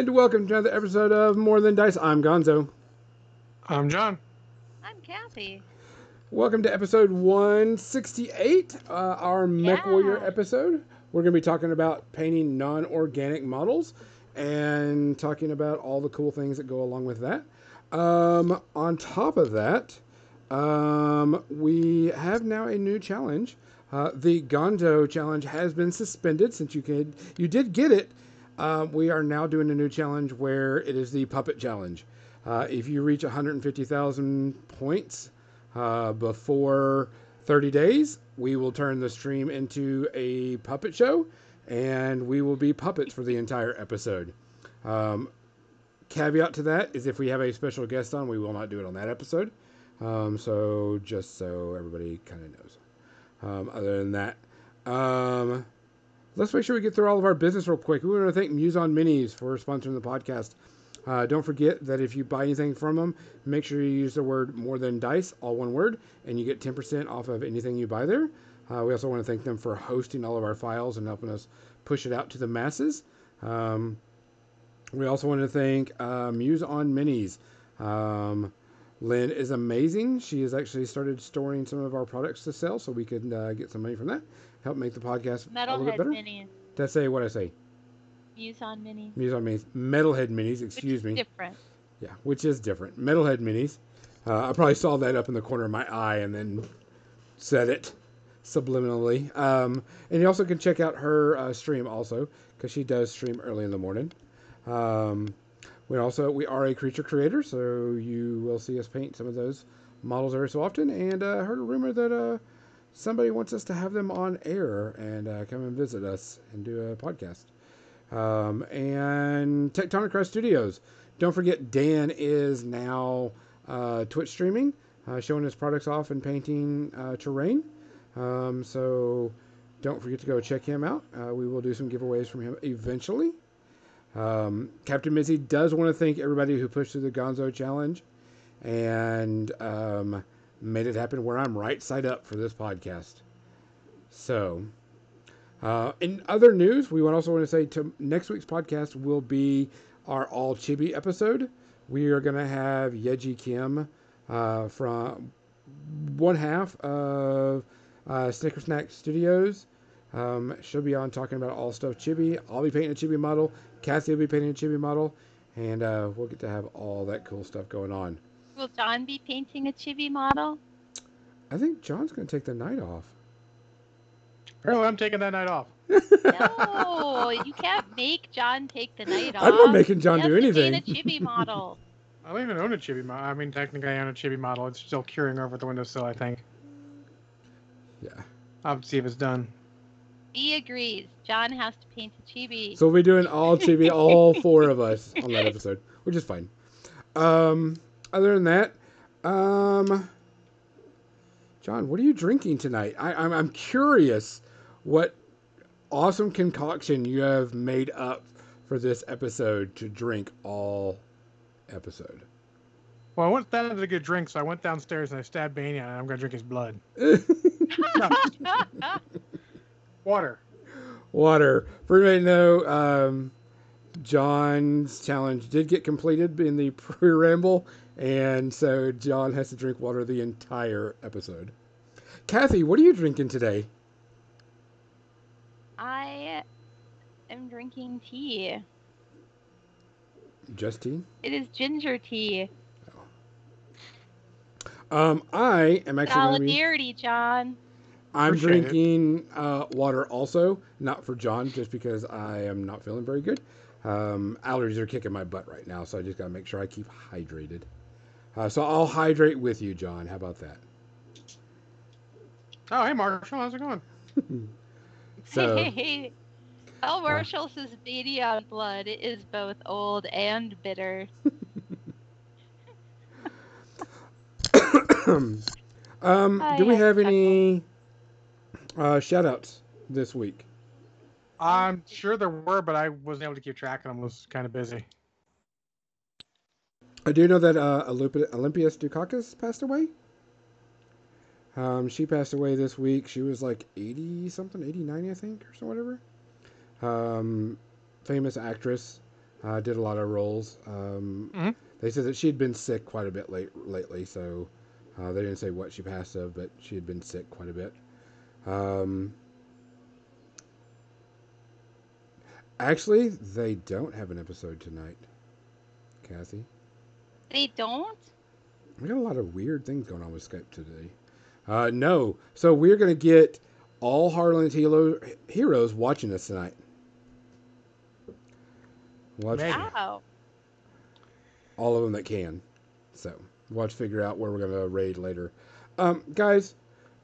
And welcome to another episode of More Than Dice. I'm Gonzo. I'm John. I'm Kathy. Welcome to episode 168, uh, our Mech Warrior episode. We're going to be talking about painting non organic models and talking about all the cool things that go along with that. Um, on top of that, um, we have now a new challenge. Uh, the Gonzo challenge has been suspended since you could you did get it. Uh, we are now doing a new challenge where it is the puppet challenge. Uh, if you reach 150,000 points uh, before 30 days, we will turn the stream into a puppet show, and we will be puppets for the entire episode. Um, caveat to that is if we have a special guest on, we will not do it on that episode. Um, so just so everybody kind of knows. Um, other than that, um, let's make sure we get through all of our business real quick. We want to thank Muson Minis for sponsoring the podcast. Uh, don't forget that if you buy anything from them, make sure you use the word more than dice, all one word, and you get 10% off of anything you buy there. Uh, we also want to thank them for hosting all of our files and helping us push it out to the masses. Um, we also want to thank uh, Muse on Minis. Um, Lynn is amazing. She has actually started storing some of our products to sell so we can uh, get some money from that. Help make the podcast a little bit Metalhead better. Minis. Did I say what I say? Muson Minis. Muse on Minis. Metalhead Minis, Which excuse is me. different. Yeah, which is different. Metalhead Minis. Uh, I probably saw that up in the corner of my eye and then said it subliminally. Um, and you also can check out her uh, stream also because she does stream early in the morning. Um, we also we are a creature creator, so you will see us paint some of those models every so often. And uh, heard a rumor that uh, somebody wants us to have them on air and uh, come and visit us and do a podcast. Um, and Tectonic Crest Studios. Don't forget, Dan is now uh, Twitch streaming, uh, showing his products off and painting uh, terrain. Um, so don't forget to go check him out. Uh, we will do some giveaways from him eventually. Um, Captain Mizzy does want to thank everybody who pushed through the Gonzo challenge and um, made it happen where I'm right side up for this podcast. So, uh, in other news, we would also want to say to next week's podcast will be our all chibi episode. We are going to have Yeji Kim uh, from one half of uh, Snicker Snack Studios. Um, she'll be on talking about all stuff chibi. I'll be painting a chibi model. Cassie will be painting a chibi model, and uh, we'll get to have all that cool stuff going on. Will John be painting a chibi model? I think John's going to take the night off. Apparently, I'm taking that night off. No, you can't make John take the night off. I'm not making John He do has to anything. Paint a chibi model. I don't even own a chibi model. I mean, technically, I own a chibi model. It's still curing over the windowsill, I think. Yeah. I'll see if it's done. he agrees. John has to paint a chibi. So we'll be doing all chibi, all four of us on that episode, which is fine. Um, other than that, um, John, what are you drinking tonight? I, I'm, I'm curious what awesome concoction you have made up for this episode to drink all episode. Well, I went down to get a drink, so I went downstairs and I stabbed Bania, and I'm going to drink his blood. Water. Water. For anybody to know, um, John's challenge did get completed in the pre-ramble, and so John has to drink water the entire episode. Kathy, what are you drinking today? I am drinking tea. Just tea. It is ginger tea. Um, I am actually gonna be, Solidarity, John. I'm Appreciate drinking uh, water also, not for John, just because I am not feeling very good. Um, allergies are kicking my butt right now, so I just gotta make sure I keep hydrated. Uh, so I'll hydrate with you, John. How about that? Oh, hey, Marshall. How's it going? So Hey, tell Marshall says baby on blood is both old and bitter. um, do we yeah, have any uh, shout outs this week? I'm sure there were, but I wasn't able to keep track of them. was kind of busy. I do know that uh, Olympi- Olympias Dukakis passed away. Um, she passed away this week. She was like 80 something, 89, I think, or so, whatever. Um, famous actress. Uh, did a lot of roles. Um, Mhm. They said that she'd been sick quite a bit late lately, so uh, they didn't say what she passed of, but she had been sick quite a bit. Um, actually, they don't have an episode tonight, Kathy. They don't? We got a lot of weird things going on with Skype today. Uh, no, so we're going to get all Harlan's Hero- heroes watching us tonight. Watch Maybe. Wow. all of them that can. So we'll have to figure out where we're going to raid later. Um, guys,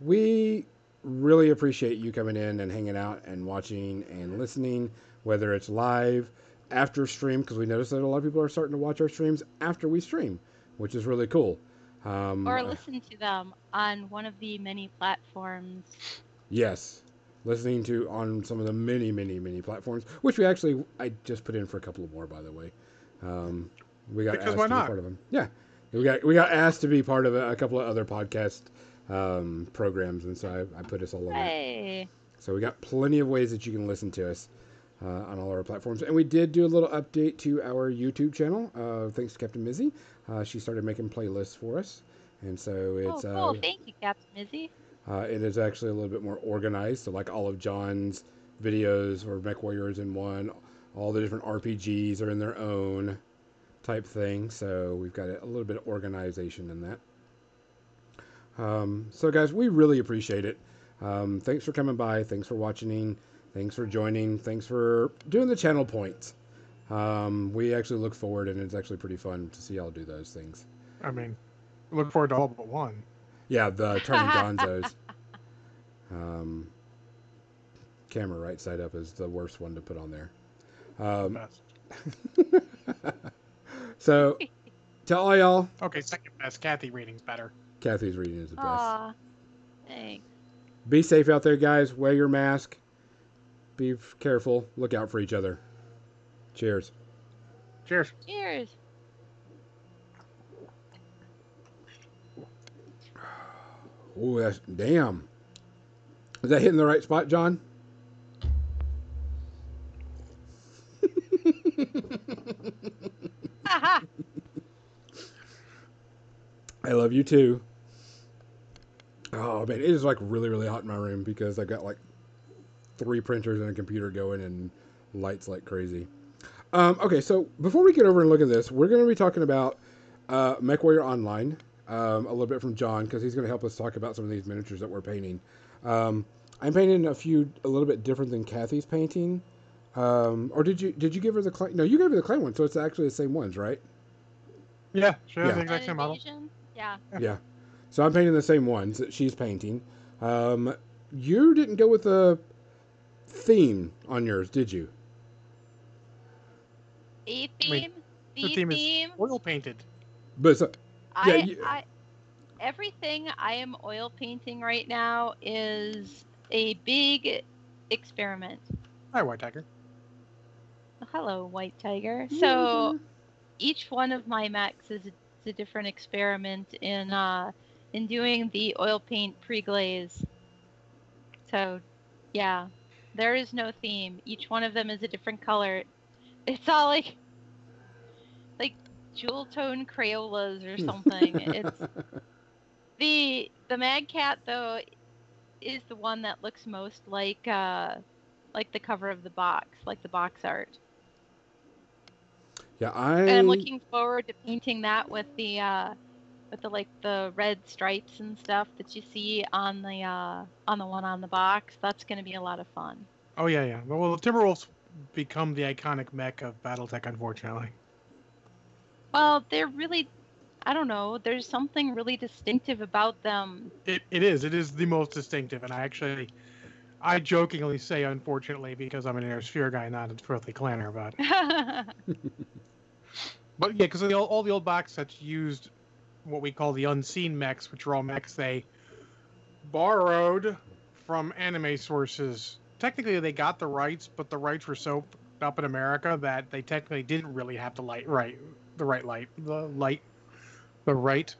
we really appreciate you coming in and hanging out and watching and listening, whether it's live, after stream, because we noticed that a lot of people are starting to watch our streams after we stream, which is really cool. Um, Or listen to them on one of the many platforms. Yes, listening to on some of the many, many, many platforms, which we actually I just put in for a couple of more, by the way. Um, we got Because asked why to be part of them. Yeah, we got we got asked to be part of a, a couple of other podcast um, programs, and so I, I put us all on. there. Hey. So we got plenty of ways that you can listen to us uh, on all our platforms. And we did do a little update to our YouTube channel. Uh, thanks to Captain Mizzy. Uh, she started making playlists for us. And so Oh, it's cool. uh, Thank you, Captain Mizzy. uh, it is actually a little bit more organized. So like all of John's videos or Mech Warriors in one, all the different RPGs are in their own type thing. So we've got a little bit of organization in that. Um, so guys, we really appreciate it. Um, thanks for coming by. Thanks for watching. Thanks for joining. Thanks for doing the channel points. Um, we actually look forward, and it's actually pretty fun to see y'all do those things. I mean, look forward to all but one. Yeah, the turning gonzos. Um, camera right side up is the worst one to put on there. Um, Best. so, to all y'all, Okay, second best. Kathy rating's better. Kathy's reading is the best. Aw. Thanks. Be safe out there, guys. Wear your mask. Be careful. Look out for each other. Cheers. Cheers. Cheers. Oh, that's damn. Is that hitting the right spot, John? Haha. I love you too. Oh man, it is like really, really hot in my room because I got like three printers and a computer going and lights like crazy. Um, okay, so before we get over and look at this, we're going to be talking about uh, MechWarrior Online um, a little bit from John because he's going to help us talk about some of these miniatures that we're painting. Um, I'm painting a few a little bit different than Kathy's painting. Um, or did you did you give her the clay? No, you gave her the clay one, so it's actually the same ones, right? Yeah, sure. Yeah. The exact same model. Yeah. Yeah. So I'm painting the same ones that she's painting. Um, you didn't go with a theme on yours, did you? A I theme? mean, the, The theme, theme? is oil painted. But so, I, yeah, you- I, everything I am oil painting right now is a big experiment. Hi, White Tiger. Hello, white tiger. So each one of my mechs is a, a different experiment in uh, in doing the oil paint pre-glaze. So, yeah, there is no theme. Each one of them is a different color. It's all like like jewel tone Crayolas or something. it's the the Mad Cat though is the one that looks most like uh like the cover of the box, like the box art. yeah, I. And I'm looking forward to painting that with the uh with the like the red stripes and stuff that you see on the uh on the one on the box. That's going to be a lot of fun. Oh yeah, yeah. Well, the Timberwolves become the iconic mech of BattleTech, unfortunately. Well, they're really I don't know, there's something really distinctive about them. It, it is. It is the most distinctive, and I actually, I jokingly say unfortunately because I'm an Inner Sphere guy, not a Filthy Clanner, but but yeah, because all, all the old box sets used what we call the unseen mechs, which are all mechs they borrowed from anime sources. Technically, they got the rights, but the rights were so up in America that they technically didn't really have the light right, the right light, the light, the right,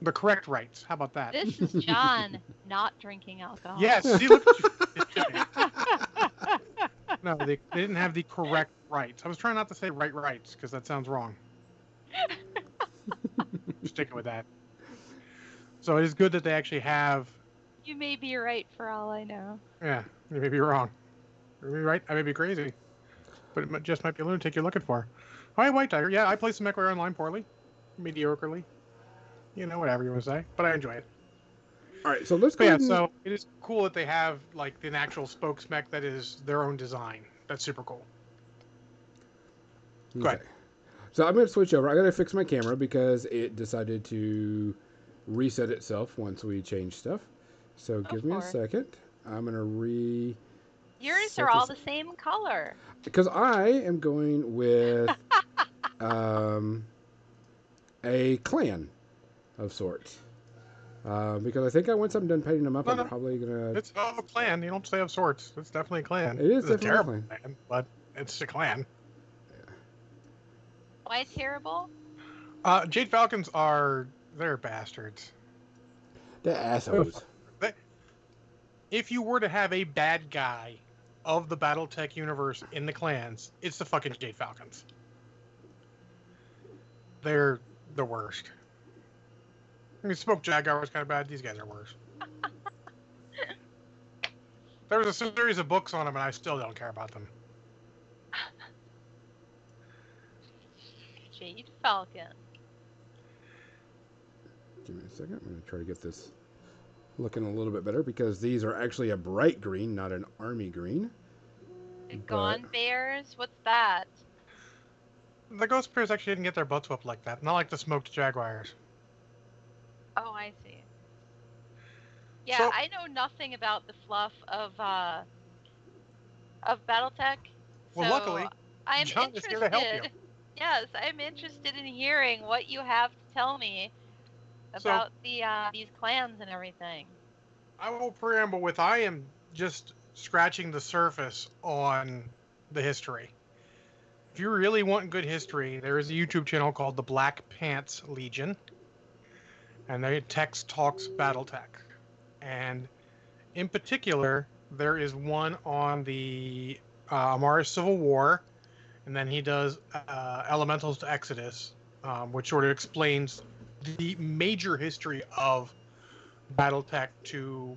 the correct rights. How about that? this is John not drinking alcohol. Yes. See, look. no, they, they didn't have the correct rights. I was trying not to say right rights because that sounds wrong. Sticking with that. So it is good that they actually have. You may be right for all I know. Yeah, you may be wrong. You may be right. I may be crazy, but it might- just might be a lunatic you're looking for. Hi, White Tiger. Yeah, I play some MechWarrior Online poorly, mediocrely. You know, whatever you want to say, but I enjoy it. All right, so let's go. Yeah, ahead and- so it is cool that they have like an actual spokes mech that is their own design. That's super cool. Go ahead. Okay. So I'm going to switch over. I got to fix my camera because it decided to reset itself once we change stuff. So give me a second. I'm going to re Yours are all this- the same color. because I am going with um, a clan of sorts. Uh, because I think I once I'm done painting them up, No, I'm no. probably gonna. It's a clan. You don't say of sorts. It's definitely a clan. It is It's a definitely a terrible clan. clan, but it's a clan. Why terrible? Uh, Jade Falcons are they're bastards. The assholes. If you were to have a bad guy of the BattleTech universe in the clans, it's the fucking Jade Falcons. They're the worst. I mean, Smoke Jaguar was kind of bad. These guys are worse. there was a series of books on them, and I still don't care about them. Jade Falcon. Give me a second. I'm gonna try to get this looking a little bit better because these are actually a bright green, not an army green. The But- Gone Bears? What's that? The Ghost Bears actually didn't get their butts whooped like that. Not like the Smoked Jaguars. Oh, I see. Yeah, So- I know nothing about the fluff of uh of BattleTech. Well, so luckily, I'm John is here to help you. Yes, I'm interested in hearing what you have to tell me So- about the uh, these clans and everything. I will preamble with I am just scratching the surface on the history. If you really want good history, there is a YouTube channel called the Black Pants Legion, and they Tex Talks BattleTech, and in particular, there is one on the uh, Amaris Civil War, and then he does uh, Elementals to Exodus, um, which sort of explains the major history of BattleTech to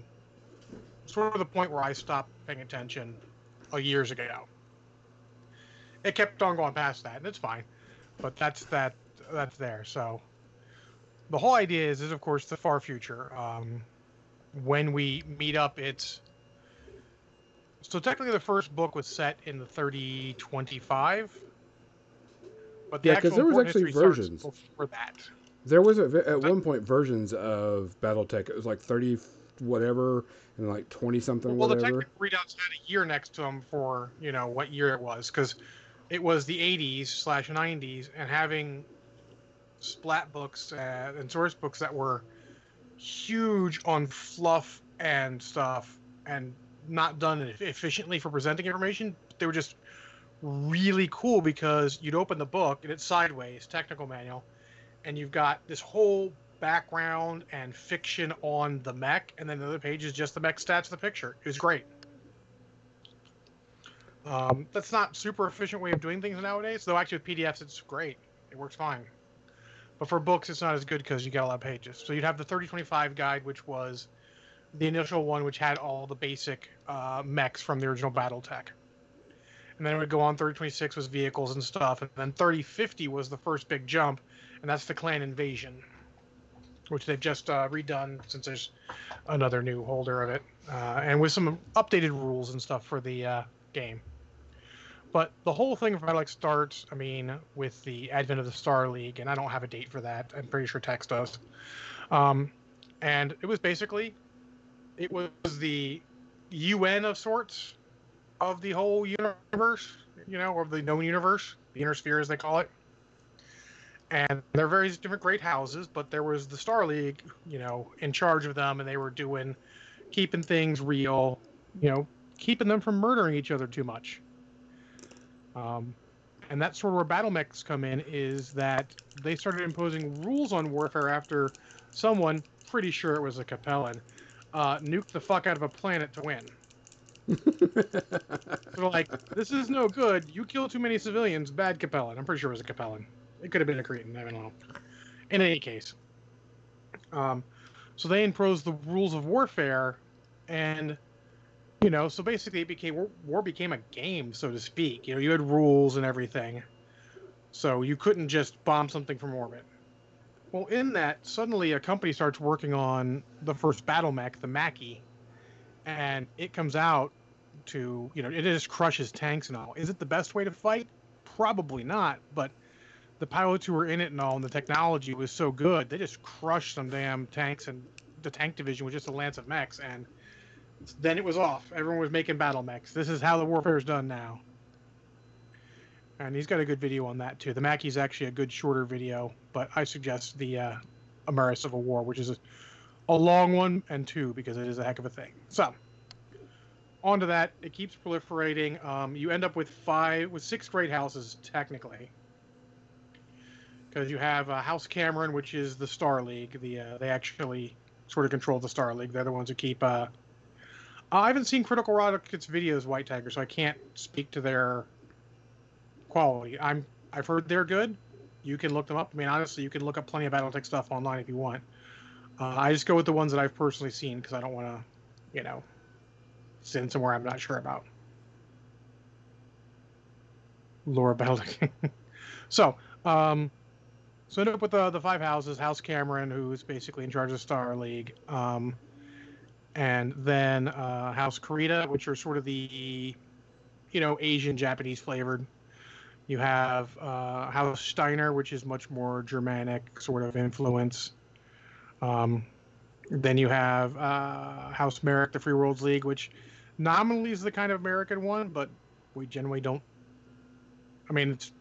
sort of the point where I stopped paying attention years ago. It kept on going past that, and it's fine, but that's that that's there. So the whole idea is, is of course the far future. Um, when we meet up, it's so technically the first book was set in the 3025. But the Yeah, 'cause actual there was actually versions. before that. There was a, at one point versions of BattleTech. It was like 30 whatever and like 20 something Well, the whatever. technical readouts had a year next to them for you know what year it was because it was the 80s slash 90s, and having splat books uh, and source books that were huge on fluff and stuff, and not done efficiently for presenting information. They were just really cool because you'd open the book and it's sideways, technical manual, and you've got this whole background and fiction on the mech, and then the other page is just the mech stats of the picture. It was great. Um, that's not super efficient way of doing things nowadays, though. Actually, with PDFs, it's great. It works fine. But for books, it's not as good because you got a lot of pages. So you'd have the 3025 guide, which was the initial one, which had all the basic uh, mechs from the original BattleTech. And then it would go on. 3026 was vehicles and stuff, and then 3050 was the first big jump, and that's the clan invasion, which they've just uh, redone since there's another new holder of it, uh, and with some updated rules and stuff for the uh, game. But the whole thing of Battlex starts, I mean, with the advent of the Star League, and I don't have a date for that. I'm pretty sure Tex does. Um, and it was basically, it was the UN of sorts of the whole universe, you know, of the known universe, the inner sphere as they call it. And there are various different great houses, but there was the Star League, you know, in charge of them, and they were doing, keeping things real, you know, keeping them from murdering each other too much. Um, and that's sort of where battle mechs come in is that they started imposing rules on warfare after someone, pretty sure it was a Capellan, uh, nuked the fuck out of a planet to win. They're like, this is no good. You kill too many civilians. Bad Capellan. I'm pretty sure it was a Capellan. It could have been a Cretan. I don't know. In any case, um, so they imposed the rules of warfare, and you know, so basically, it became war became a game, so to speak. You know, you had rules and everything, so you couldn't just bomb something from orbit. Well, in that, suddenly a company starts working on the first battle mech, the Mackie, and it comes out to, you know, it just crushes tanks and all. Is it the best way to fight? Probably not, but the pilots who were in it and all, and the technology was so good, they just crushed some damn tanks, and the tank division was just a lance of mechs, and then it was off. Everyone was making battle mechs. This is how the warfare is done now. And he's got a good video on that too. The Mackie's actually a good shorter video, but I suggest the uh, Amaris Civil War, which is a, a long one and two because it is a heck of a thing. So, on to that. It keeps proliferating. Um, you end up with five, with six great houses technically, because you have uh, House Cameron, which is the Star League. The uh, they actually sort of control the Star League. They're the ones who keep. Uh, I haven't seen Critical Rockets videos, White Tiger, so I can't speak to their quality. I'm I've heard they're good. You can look them up. I mean, honestly, you can look up plenty of BattleTech stuff online if you want. Uh, I just go with the ones that I've personally seen because I don't want to, you know, send somewhere I'm not sure about. Laura BattleTech. so, um, so end up with the the five houses. House Cameron, who's basically in charge of Star League. Um, and then uh, House Kurita, which are sort of the, you know, Asian Japanese flavored. You have uh, House Steiner, which is much more Germanic sort of influence. Um, then you have uh, House Marik, the Free Worlds League, which nominally is the kind of American one, but we generally don't. I mean, it's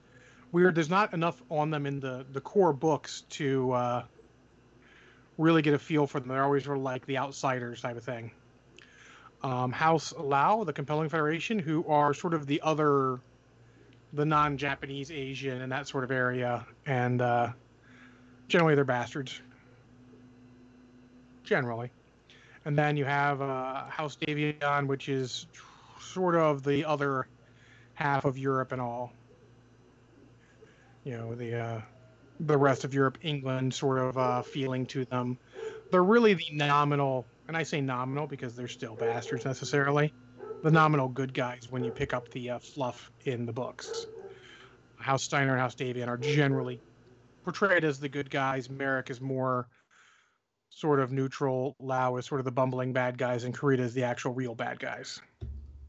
weird. There's not enough on them in the the core books to uh, really get a feel for them. They're always sort of like the outsiders type of thing. Um, House Liao, the Capellan Confederation, who are sort of the other, the non-Japanese Asian and that sort of area, and uh, generally they're bastards. Generally, and then you have uh, House Davion, which is sort of the other half of Europe and all. You know the uh, the rest of Europe, England sort of uh, feeling to them. They're really the nominal, and I say nominal because they're still bastards necessarily, the nominal good guys when you pick up the uh, fluff in the books. House Steiner and House Davion are generally portrayed as the good guys. Marik is more sort of neutral. Liao is sort of the bumbling bad guys, and Kurita is the actual real bad guys.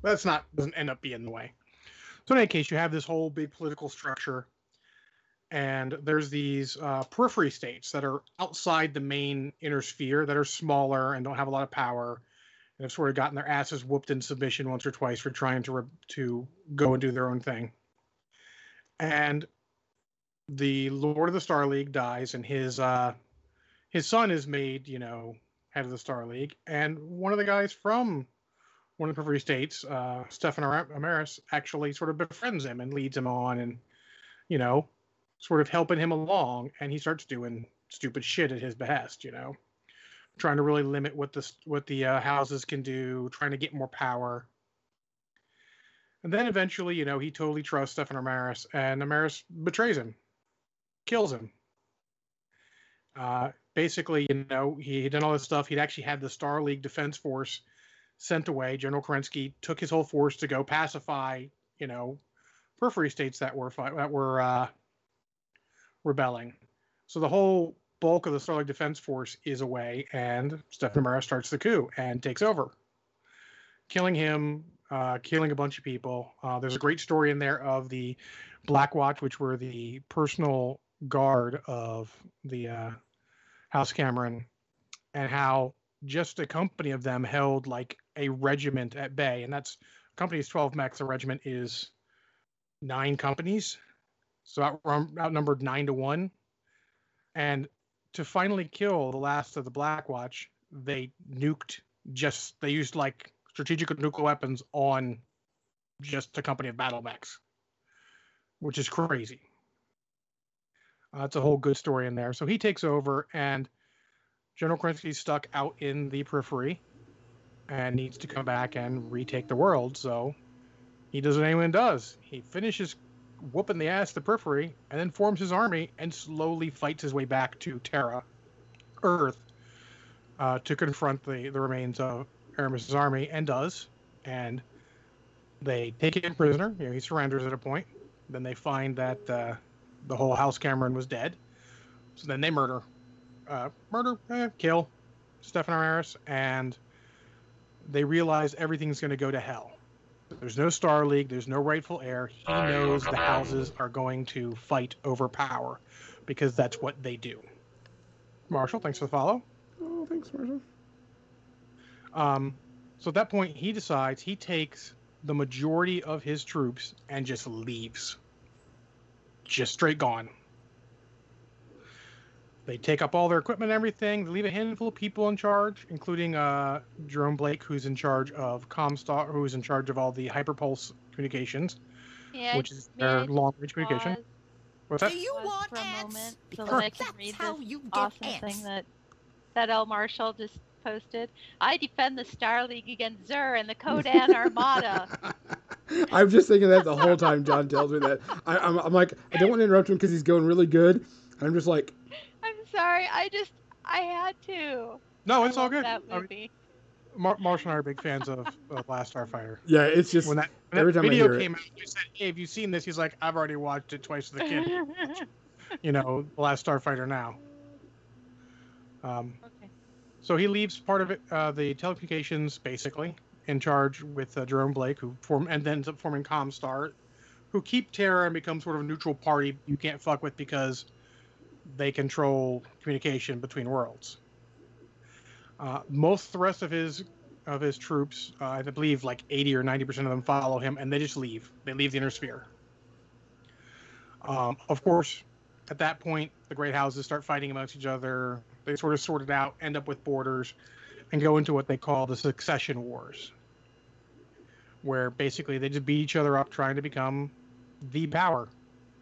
That's not doesn't end up being the way. So in any case, you have this whole big political structure and there's these uh, periphery states that are outside the main inner sphere that are smaller and don't have a lot of power have sort of gotten their asses whooped in submission once or twice for trying to re- to go and do their own thing. And the lord of the star league dies and his uh his son is made you know head of the star league. And one of the guys from one of the periphery states uh stefan amaris actually sort of befriends him and leads him on and you know sort of helping him along, and he starts doing stupid shit at his behest. You know, trying to really limit what the what the uh, houses can do, trying to get more power. And then eventually, you know, he totally trusts Stefan Amaris, and Amaris betrays him, kills him. Uh, basically, you know, he had done all this stuff. He'd actually had the Star League Defense Force sent away. General Kerensky took his whole force to go pacify, you know, periphery states that were that were uh, rebelling. So the whole bulk of the Star League Defense Force is away, and Stefan Amaris starts the coup and takes over, killing him, uh, killing a bunch of people. Uh, there's a great story in there of the Black Watch, which were the personal guard of the uh, House Cameron, and how just a company of them held like a regiment at bay, and that's company's 12 mechs. A regiment is nine companies so out, outnumbered nine to one. And to finally kill the last of the Black Watch, they nuked just they used like strategic nuclear weapons on just a company of battle mechs, which is crazy. Uh, that's a whole good story in there. So he takes over, and General Kerensky's stuck out in the periphery, and needs to come back and retake the world. So he does what anyone does. He finishes whooping the ass the periphery and then forms his army and slowly fights his way back to Terra, Earth, uh, to confront the, the remains of Amaris' army and does. And they take him prisoner. You know, he surrenders at a point. Then they find that uh, the whole House Cameron was dead. So then they murder, uh, murder, eh, kill Stefan Amaris, and they realize everything's going to go to hell. There's no Star League. There's no rightful heir. He knows the houses are going to fight over power because that's what they do. Marshall, thanks for the follow. Oh, thanks, Marshall. Um, so at that point, he decides he takes the majority of his troops and just leaves. Just straight gone. They take up all their equipment and everything. They leave a handful of people in charge, including uh, Jerome Blake, who's in charge of Comstar, who's in charge of all the hyperpulse communications, Yeah, which is their long range communication. What's that? Do you want for a ants? moment so Because that I can that's read how this you get awesome ants. thing that that L Marshall just posted. I defend the Star League against Xur and the Ko-Dan Armada. I'm just thinking that the whole time John tells me that. I, I'm, I'm like, I don't want to interrupt him because he's going really good. And I'm just like, I'm sorry, I just I had to. No, I it's all good. That I mean, movie. Mar- Marshall and I are big fans of, of Last Starfighter. yeah, it's just When that, when every that time I video hear it- came out, I said, "Hey, have you seen this?" He's like, "I've already watched it twice with the kid." you know, The Last Starfighter now. Um, okay. so he leaves part of it, uh, the telecommunications, basically, in charge with uh, Jerome Blake, who form and then ends up forming Comstar, who keep Terra and become sort of a neutral party you can't fuck with because they control communication between worlds. Uh, most the rest of his of his troops, uh, I believe, like eighty or ninety percent of them follow him, and they just leave. They leave the inner sphere. Um, of course, at that point, the great houses start fighting amongst each other. They sort of sort it out, end up with borders, and go into what they call the succession wars, where basically they just beat each other up, trying to become the power.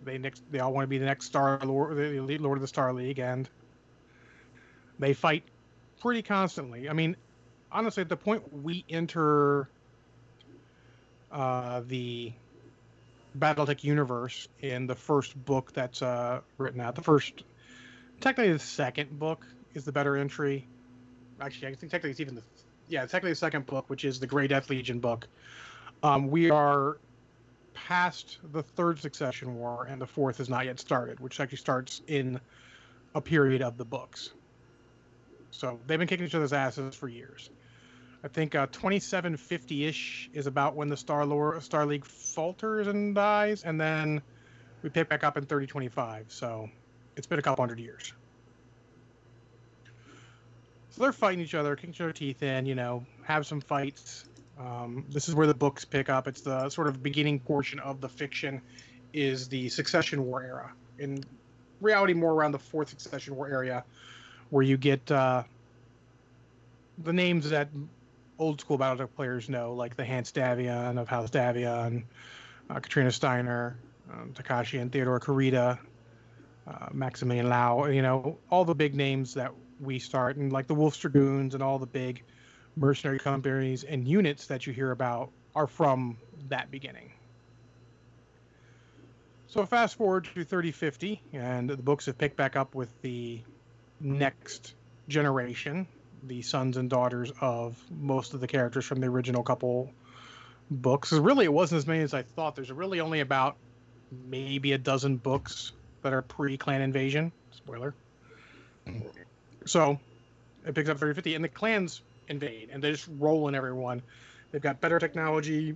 They next, they all want to be the next Star Lord, the elite Lord of the Star League, and they fight pretty constantly. I mean, honestly, at the point we enter uh, the BattleTech universe in the first book that's uh, written out. The first, technically, the second book is the better entry. Actually, I think technically it's even the yeah, technically the second book, which is the Grey Death Legion book. Um, we are past the third succession war, and the fourth has not yet started, which actually starts in a period of the books. So they've been kicking each other's asses for years. I think uh, 2750-ish is about when the Star Lord, Star League falters and dies, and then we pick back up in 3025. So it's been a couple hundred years. So they're fighting each other, kicking each other's teeth in, you know, have some fights. Um, this is where the books pick up. It's the sort of beginning portion of the fiction is the Succession War era. In reality, more around the fourth Succession War area, where you get uh, the names that old school Battletech players know, like the Hans Davion of House Davion, uh, Katrina Steiner, um, Takashi and Theodore Kurita, uh, Maximilian Liao, you know, all the big names that we start, and like the Wolf Dragoons and all the big mercenary companies and units that you hear about are from that beginning. So fast forward to 3050, and the books have picked back up with the next generation, the sons and daughters of most of the characters from the original couple books. really, it wasn't as many as I thought. There's really only about maybe a dozen books that are pre-clan invasion. Spoiler. Mm-hmm. So it picks up 3050, and the clans invade, and they're just rolling everyone. They've got better technology,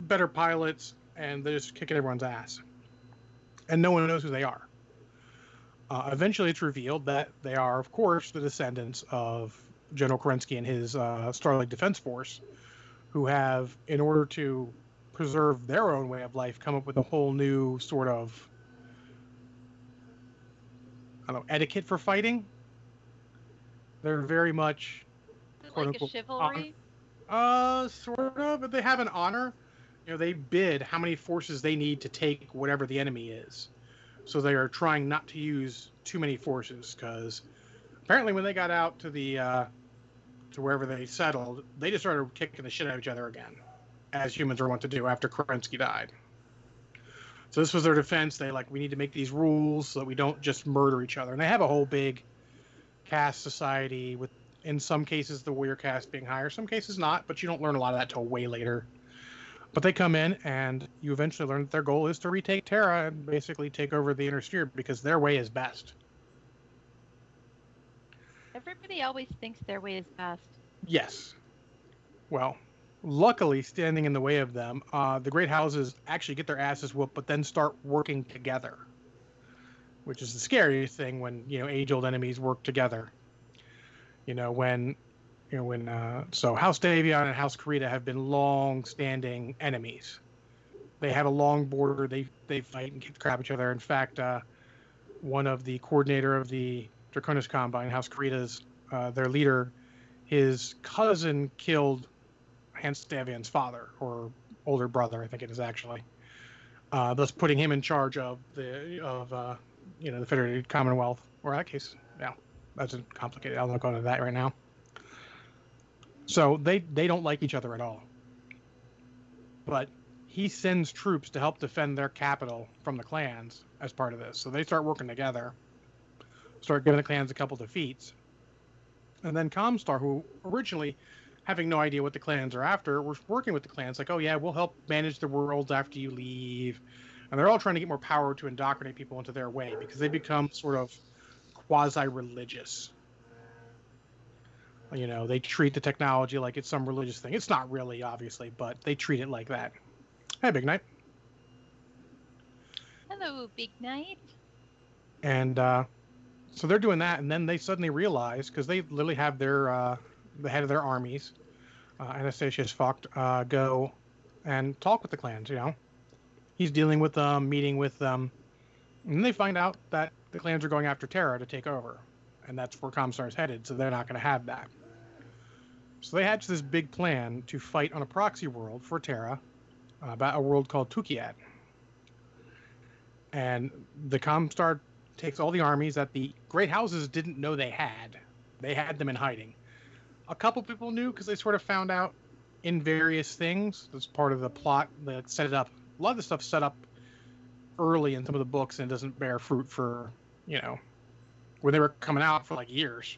better pilots, and they're just kicking everyone's ass. And no one knows who they are. Uh, eventually, it's revealed that they are, of course, the descendants of General Kerensky and his uh, Star League Defense Force, who have, in order to preserve their own way of life, come up with a whole new sort of, I don't know, etiquette for fighting. They're very much, quote, like a unquote, chivalry? uh, sort of, but they have an honor. You know, they bid how many forces they need to take whatever the enemy is. So they are trying not to use too many forces because apparently when they got out to the uh, to wherever they settled, they just started kicking the shit out of each other again, as humans are wont to do after Kerensky died. So this was their defense. They like we need to make these rules so that we don't just murder each other. And they have a whole big caste society with in some cases the warrior caste being higher, some cases not, but you don't learn a lot of that till way later. But they come in and you eventually learn that their goal is to retake Terra and basically take over the inner sphere because their way is best. Everybody always thinks their way is best. Yes. Well, luckily, standing in the way of them, uh, the great houses actually get their asses whooped, but then start working together, which is the scariest thing when you know age-old enemies work together. You know when, you know when. Uh, so House Davion and House Kurita have been long-standing enemies. They have a long border. They they fight and kick the crap each other. In fact, uh, one of the coordinator of the Draconis Combine, House Kurita's, uh, their leader, his cousin killed Hans Davion's father or older brother, I think it is actually. Uh, thus putting him in charge of the of uh, you know the Federated Commonwealth, or in that case, yeah, that's complicated. I'll not go into that right now. So they they don't like each other at all. But he sends troops to help defend their capital from the clans as part of this. So they start working together, start giving the clans a couple defeats, and then Comstar, who originally having no idea what the clans are after, was working with the clans like, oh yeah, we'll help manage the worlds after you leave, and they're all trying to get more power to indoctrinate people into their way because they become sort of quasi-religious. You know, they treat the technology like it's some religious thing. It's not really, obviously, but they treat it like that. Hey, Big Night. Hello, Big Night. And uh, so they're doing that, and then they suddenly realize because they literally have their uh, the head of their armies, uh, Anastasius Focht, uh, go and talk with the clans. You know, he's dealing with them, meeting with them, and they find out that the clans are going after Terra to take over, and that's where Comstar's headed. So they're not going to have that. So they hatch this big plan to fight on a proxy world for Terra, uh, about a world called Tukayyid. And the Comstar takes all the armies that the great houses didn't know they had. They had them in hiding. A couple people knew because they sort of found out in various things. That's part of the plot that set it up. A lot of the stuff set up early in some of the books and doesn't bear fruit for, you know, when they were coming out for like years.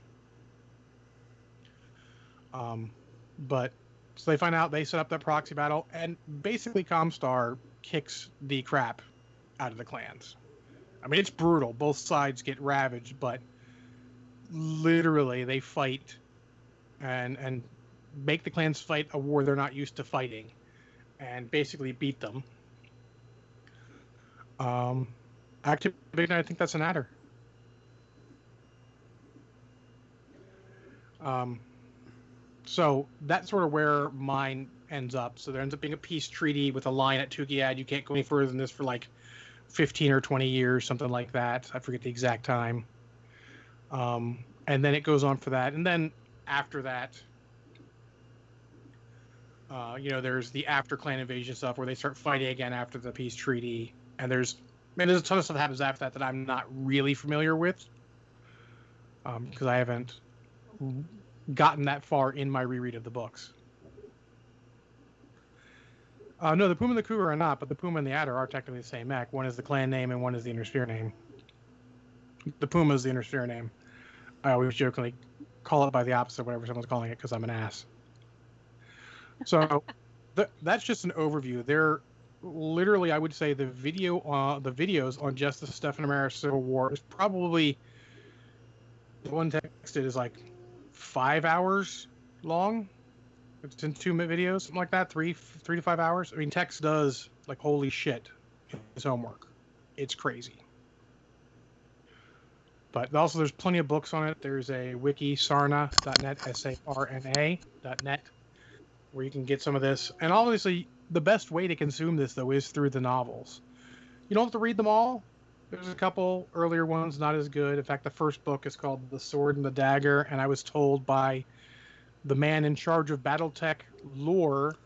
Um, but so they find out they set up that proxy battle, and basically Comstar kicks the crap out of the clans. I mean, it's brutal. Both sides get ravaged, but literally they fight and and make the clans fight a war they're not used to fighting, and basically beat them. Um, active I think that's an adder. Um, so that's sort of where mine ends up. So there ends up being a peace treaty with a line at Tukayyid. You can't go any further than this for like 15 or 20 years, something like that. I forget the exact time. Um, and then it goes on for that. And then after that, uh, you know, there's the after clan invasion stuff where they start fighting again after the peace treaty. And there's, man, there's a ton of stuff that happens after that that I'm not really familiar with because um, I haven't gotten that far in my reread of the books. Uh, no, the Puma and the Cougar are not, but the Puma and the Adder are technically the same mech. One is the clan name and one is the Inner Sphere name. The Puma is the Inner Sphere name. I always jokingly call it by the opposite of whatever someone's calling it because I'm an ass. So th- that's just an overview. They're literally, I would say, the video, uh, the videos on just the Stefan Amaris Civil War is probably the one texted is like five hours long. It's in two minute videos, something like that, three three to five hours. I mean, Tex does like holy shit his homework. It's crazy. But also, there's plenty of books on it. There's a wiki, sarna.net, S-A-R-N-A.net, where you can get some of this. And obviously, the best way to consume this, though, is through the novels. You don't have to read them all. There's a couple earlier ones not as good. In fact, the first book is called The Sword and the Dagger, and I was told by the man in charge of BattleTech lore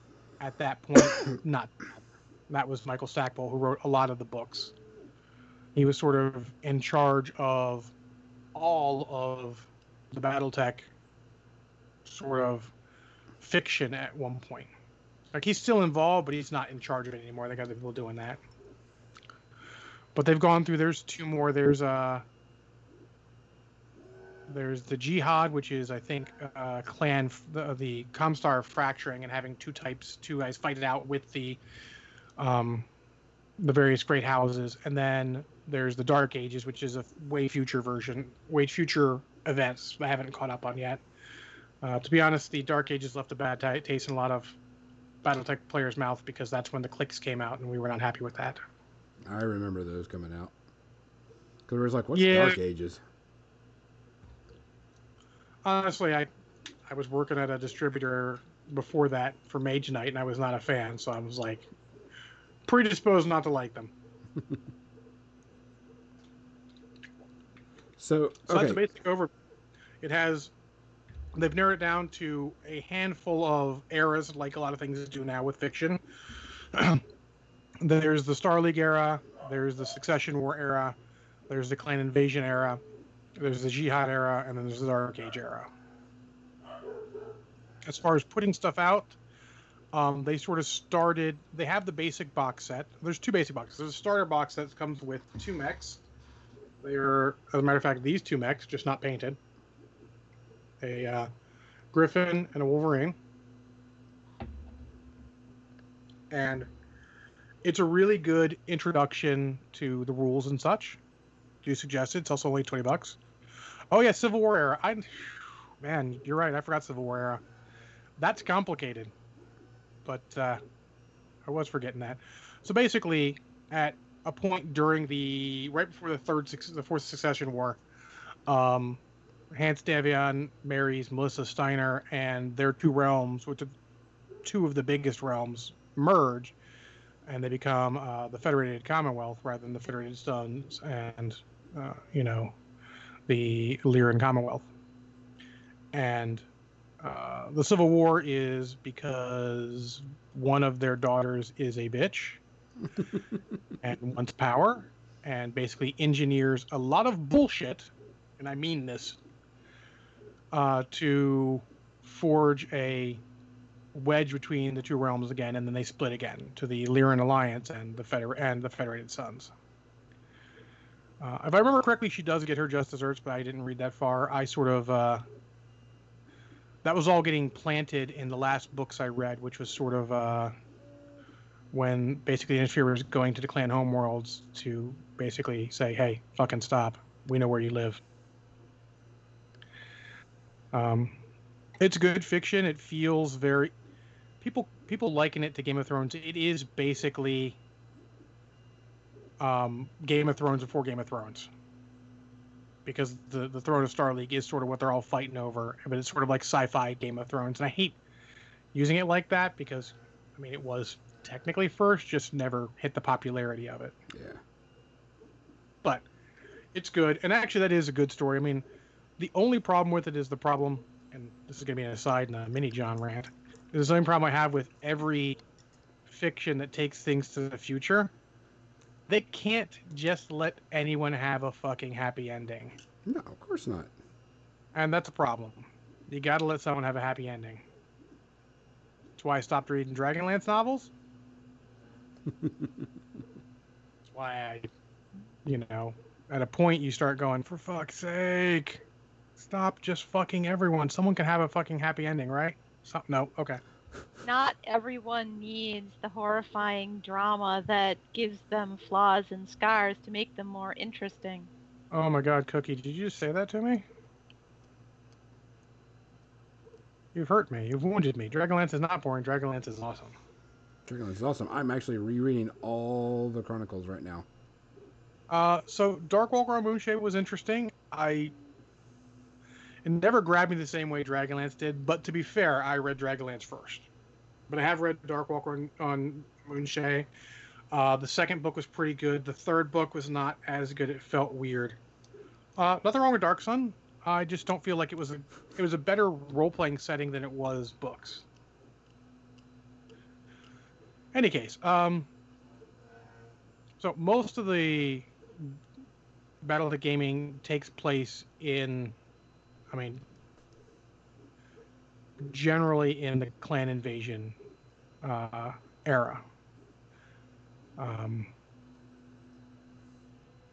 at that point, not that was Michael Stackpole, who wrote a lot of the books. He was sort of in charge of all of the BattleTech sort of fiction at one point. Like he's still involved, but he's not in charge of it anymore. They got the people doing that. But they've gone through. There's two more. There's uh there's the Jihad, which is I think uh, clan the the Comstar fracturing and having two types, two guys fight it out with the um the various great houses, and then there's the Dark Ages, which is a way future version, way future events I haven't caught up on yet. Uh, to be honest, the Dark Ages left a bad t- taste in a lot of BattleTech players' mouth because that's when the clicks came out, and we were not happy with that. I remember those coming out. Because it was like, what's Yeah. Dark Ages? Honestly, I I was working at a distributor before that for Mage Knight, and I was not a fan, so I was like predisposed not to like them. So, okay. So that's a basic overview. It has they've narrowed it down to a handful of eras, like a lot of things do now with fiction. there's the Star League era, there's the Succession War era, there's the Clan Invasion era, there's the Jihad era, and then there's the Dark Age era. As far as putting stuff out, um, they sort of started. They have the basic box set. There's two basic boxes. There's a starter box that comes with two mechs. They are, as a matter of fact, these two mechs, just not painted. A uh, Griffin and a Wolverine. And it's a really good introduction to the rules and such. Do you suggest it? It's also only 20 bucks. Oh, yeah, Civil War era. I, man, you're right. I forgot Civil War era. That's complicated. But uh, I was forgetting that. So basically, at a point during the right before the third the fourth succession war um hans davion marries melissa steiner and their two realms which are two of the biggest realms merge and they become uh, the federated commonwealth rather than the federated sons and uh, you know the Lyran commonwealth. And uh, the civil war is because one of their daughters is a bitch and wants power and basically engineers a lot of bullshit, and I mean this, uh, to forge a wedge between the two realms again, and then they split again to the Lyran Alliance and the Feder- and the Federated Sons. Uh, if I remember correctly, she does get her just desserts, but I didn't read that far. I sort of uh, that was all getting planted in the last books I read, which was sort of uh, when basically the Interferer was going to the clan homeworlds to basically say, "Hey, fucking stop. We know where you live." Um, it's good fiction. It feels very people people liken it to Game of Thrones. It is basically um, Game of Thrones before Game of Thrones. Because the the Throne of Star League is sort of what they're all fighting over, but it's sort of like sci-fi Game of Thrones, and I hate using it like that because, I mean, it was technically first, just never hit the popularity of it. Yeah. But it's good, and actually, that is a good story. I mean, the only problem with it is the problem, and this is gonna be an aside in a mini John rant. The same problem I have with every fiction that takes things to the future. They can't just let anyone have a fucking happy ending, No, of course not. and that's a problem. You got to let someone have a happy ending. That's why I stopped reading Dragonlance novels. That's why I, you know, at a point you start going, for fuck's sake, stop just fucking everyone. Someone can have a fucking happy ending, right? So, no, okay. Not everyone needs the horrifying drama that gives them flaws and scars to make them more interesting. Oh my god, Cookie, did you just say that to me? You've hurt me. You've wounded me. Dragonlance is not boring. Dragonlance is awesome. Dragonlance is awesome. I'm actually rereading all the Chronicles right now. Uh, so Dark Walker on Moonshae was interesting. I it never grabbed me the same way Dragonlance did, but to be fair, I read Dragonlance first. But I have read Dark Walker on, on Moonshae. Uh, the second book was pretty good. The third book was not as good. It felt weird. Uh, nothing wrong with Dark Sun. I just don't feel like it was a it was a better role playing setting than it was books. Any case, um, so most of the Battle of the Gaming takes place in, I mean, generally in the clan invasion uh, era. Um,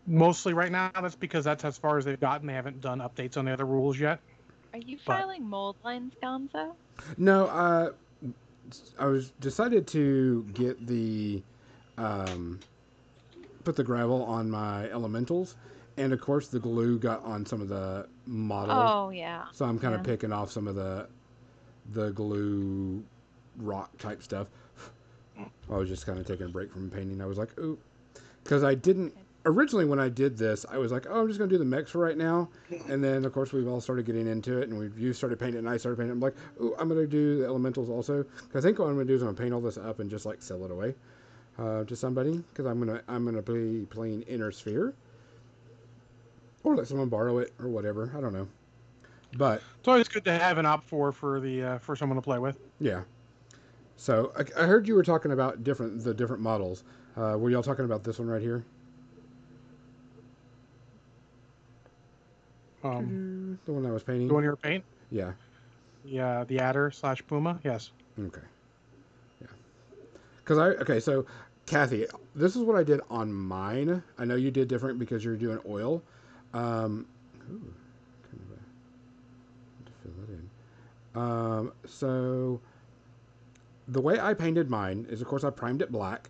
mostly right now, that's because that's as far as they've gotten. They haven't done updates on the other rules yet. Are you But- filing mold lines, Gonzo? No, uh, I was decided to get the um, put the gravel on my elementals, and of course the glue got on some of the model. Oh yeah. So I'm kind of picking off some of the the glue rock type stuff. I was just kind of taking a break from painting. I was like, ooh, because I didn't originally when I did this, I was like, oh, I'm just gonna do the mechs for right now, and then of course we've all started getting into it, and we've you started painting, and I started painting. I'm like, ooh, I'm gonna do the elementals also. 'Cause I think what I'm gonna do is I'm gonna paint all this up and just like sell it away uh, to somebody because I'm gonna I'm gonna be playing Inner Sphere, or let someone borrow it or whatever. I don't know, but. It's always good to have an op four for the uh, for someone to play with. Yeah. So I, I heard you were talking about different the different models. Uh, were y'all talking about this one right here? Um, The one I was painting. the one you were paint, Yeah. yeah, the adder slash puma, yes. Okay. Yeah. Because I okay so Kathy, this is what I did on mine. I know you did different because you're doing oil. Um, ooh, kind of a, to fill it in. Um, so the way I painted mine is, of course, I primed it black,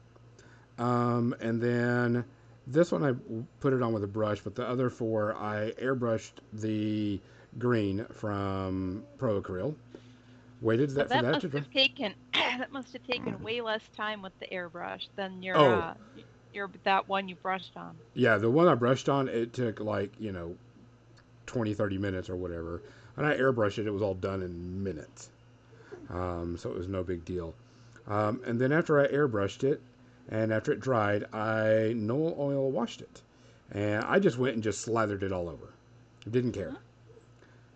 um, and then this one I put it on with a brush, but the other four I airbrushed the green from Pro Acryl. Waited So that, that for that must to dry. have taken that must have taken way less time with the airbrush than your Oh. uh, your that one you brushed on. Yeah, the one I brushed on, it took like, you know, 20, 30 minutes or whatever. And I airbrushed it, it was all done in minutes. Um, so it was no big deal. Um, and then after I airbrushed it, and after it dried, I Nuln Oil washed it. And I just went and just slathered it all over. Didn't care.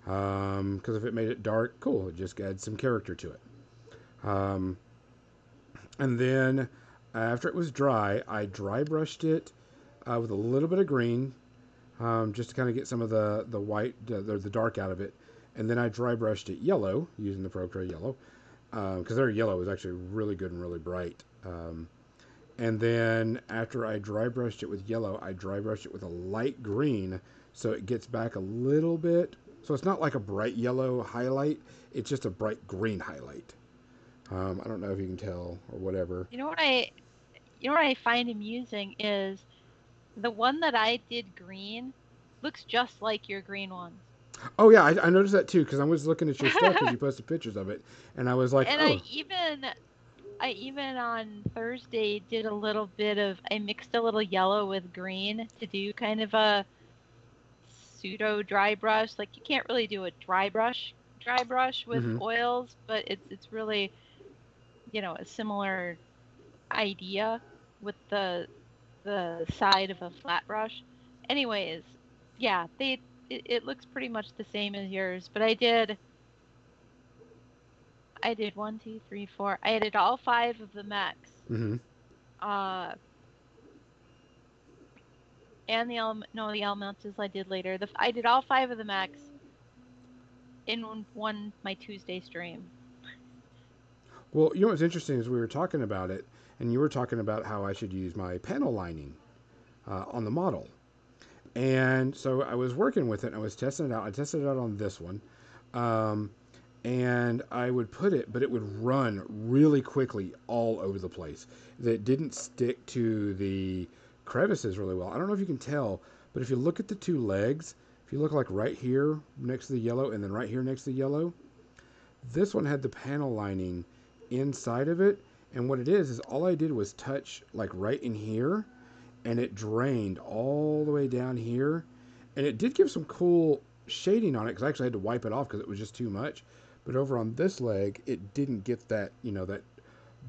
Because if it made it dark, cool. It just adds some character to it. Um, and then after it was dry, I dry brushed it uh, with a little bit of green, um, just to kind of get some of the the white, the, the dark out of it. And then I dry brushed it yellow using the Pro Acryl yellow, because their yellow is actually really good and really bright. Um, and then after I dry brushed it with yellow, I dry brushed it with a light green, so it gets back a little bit. So it's not like a bright yellow highlight; it's just a bright green highlight. Um, I don't know if you can tell or whatever. You know what I you know what I find amusing is the one that I did green looks just like your green one. Oh yeah, I, I noticed that too because I was looking at your stuff because you posted pictures of it, and I was like, and oh, I even I even on Thursday did a little bit of I mixed a little yellow with green to do kind of a pseudo dry brush. Like you can't really do a dry brush dry brush with Mhm. oils, but it's it's really you know a similar idea with the the side of a flat brush. Anyways, yeah, they it, it looks pretty much the same as yours, but I did I did one, two, three, four. I did all five of the mechs. hmm Uh, and the element, no, the elementals I did later. The I did all five of the mechs in one, one my Tuesday stream. Well, you know what's interesting is we were talking about it, and you were talking about how I should use my panel lining uh, on the model. And so I was working with it, I was testing it out. I tested it out on this one, um, and I would put it, but it would run really quickly all over the place. That didn't stick to the crevices really well. I don't know if you can tell, but if you look at the two legs, if you look like right here next to the yellow, and then right here next to the yellow, this one had the panel lining inside of it. And what it is is all I did was touch like right in here and it drained all the way down here. And it did give some cool shading on it because I actually had to wipe it off because it was just too much. But over on this leg it didn't get that you know that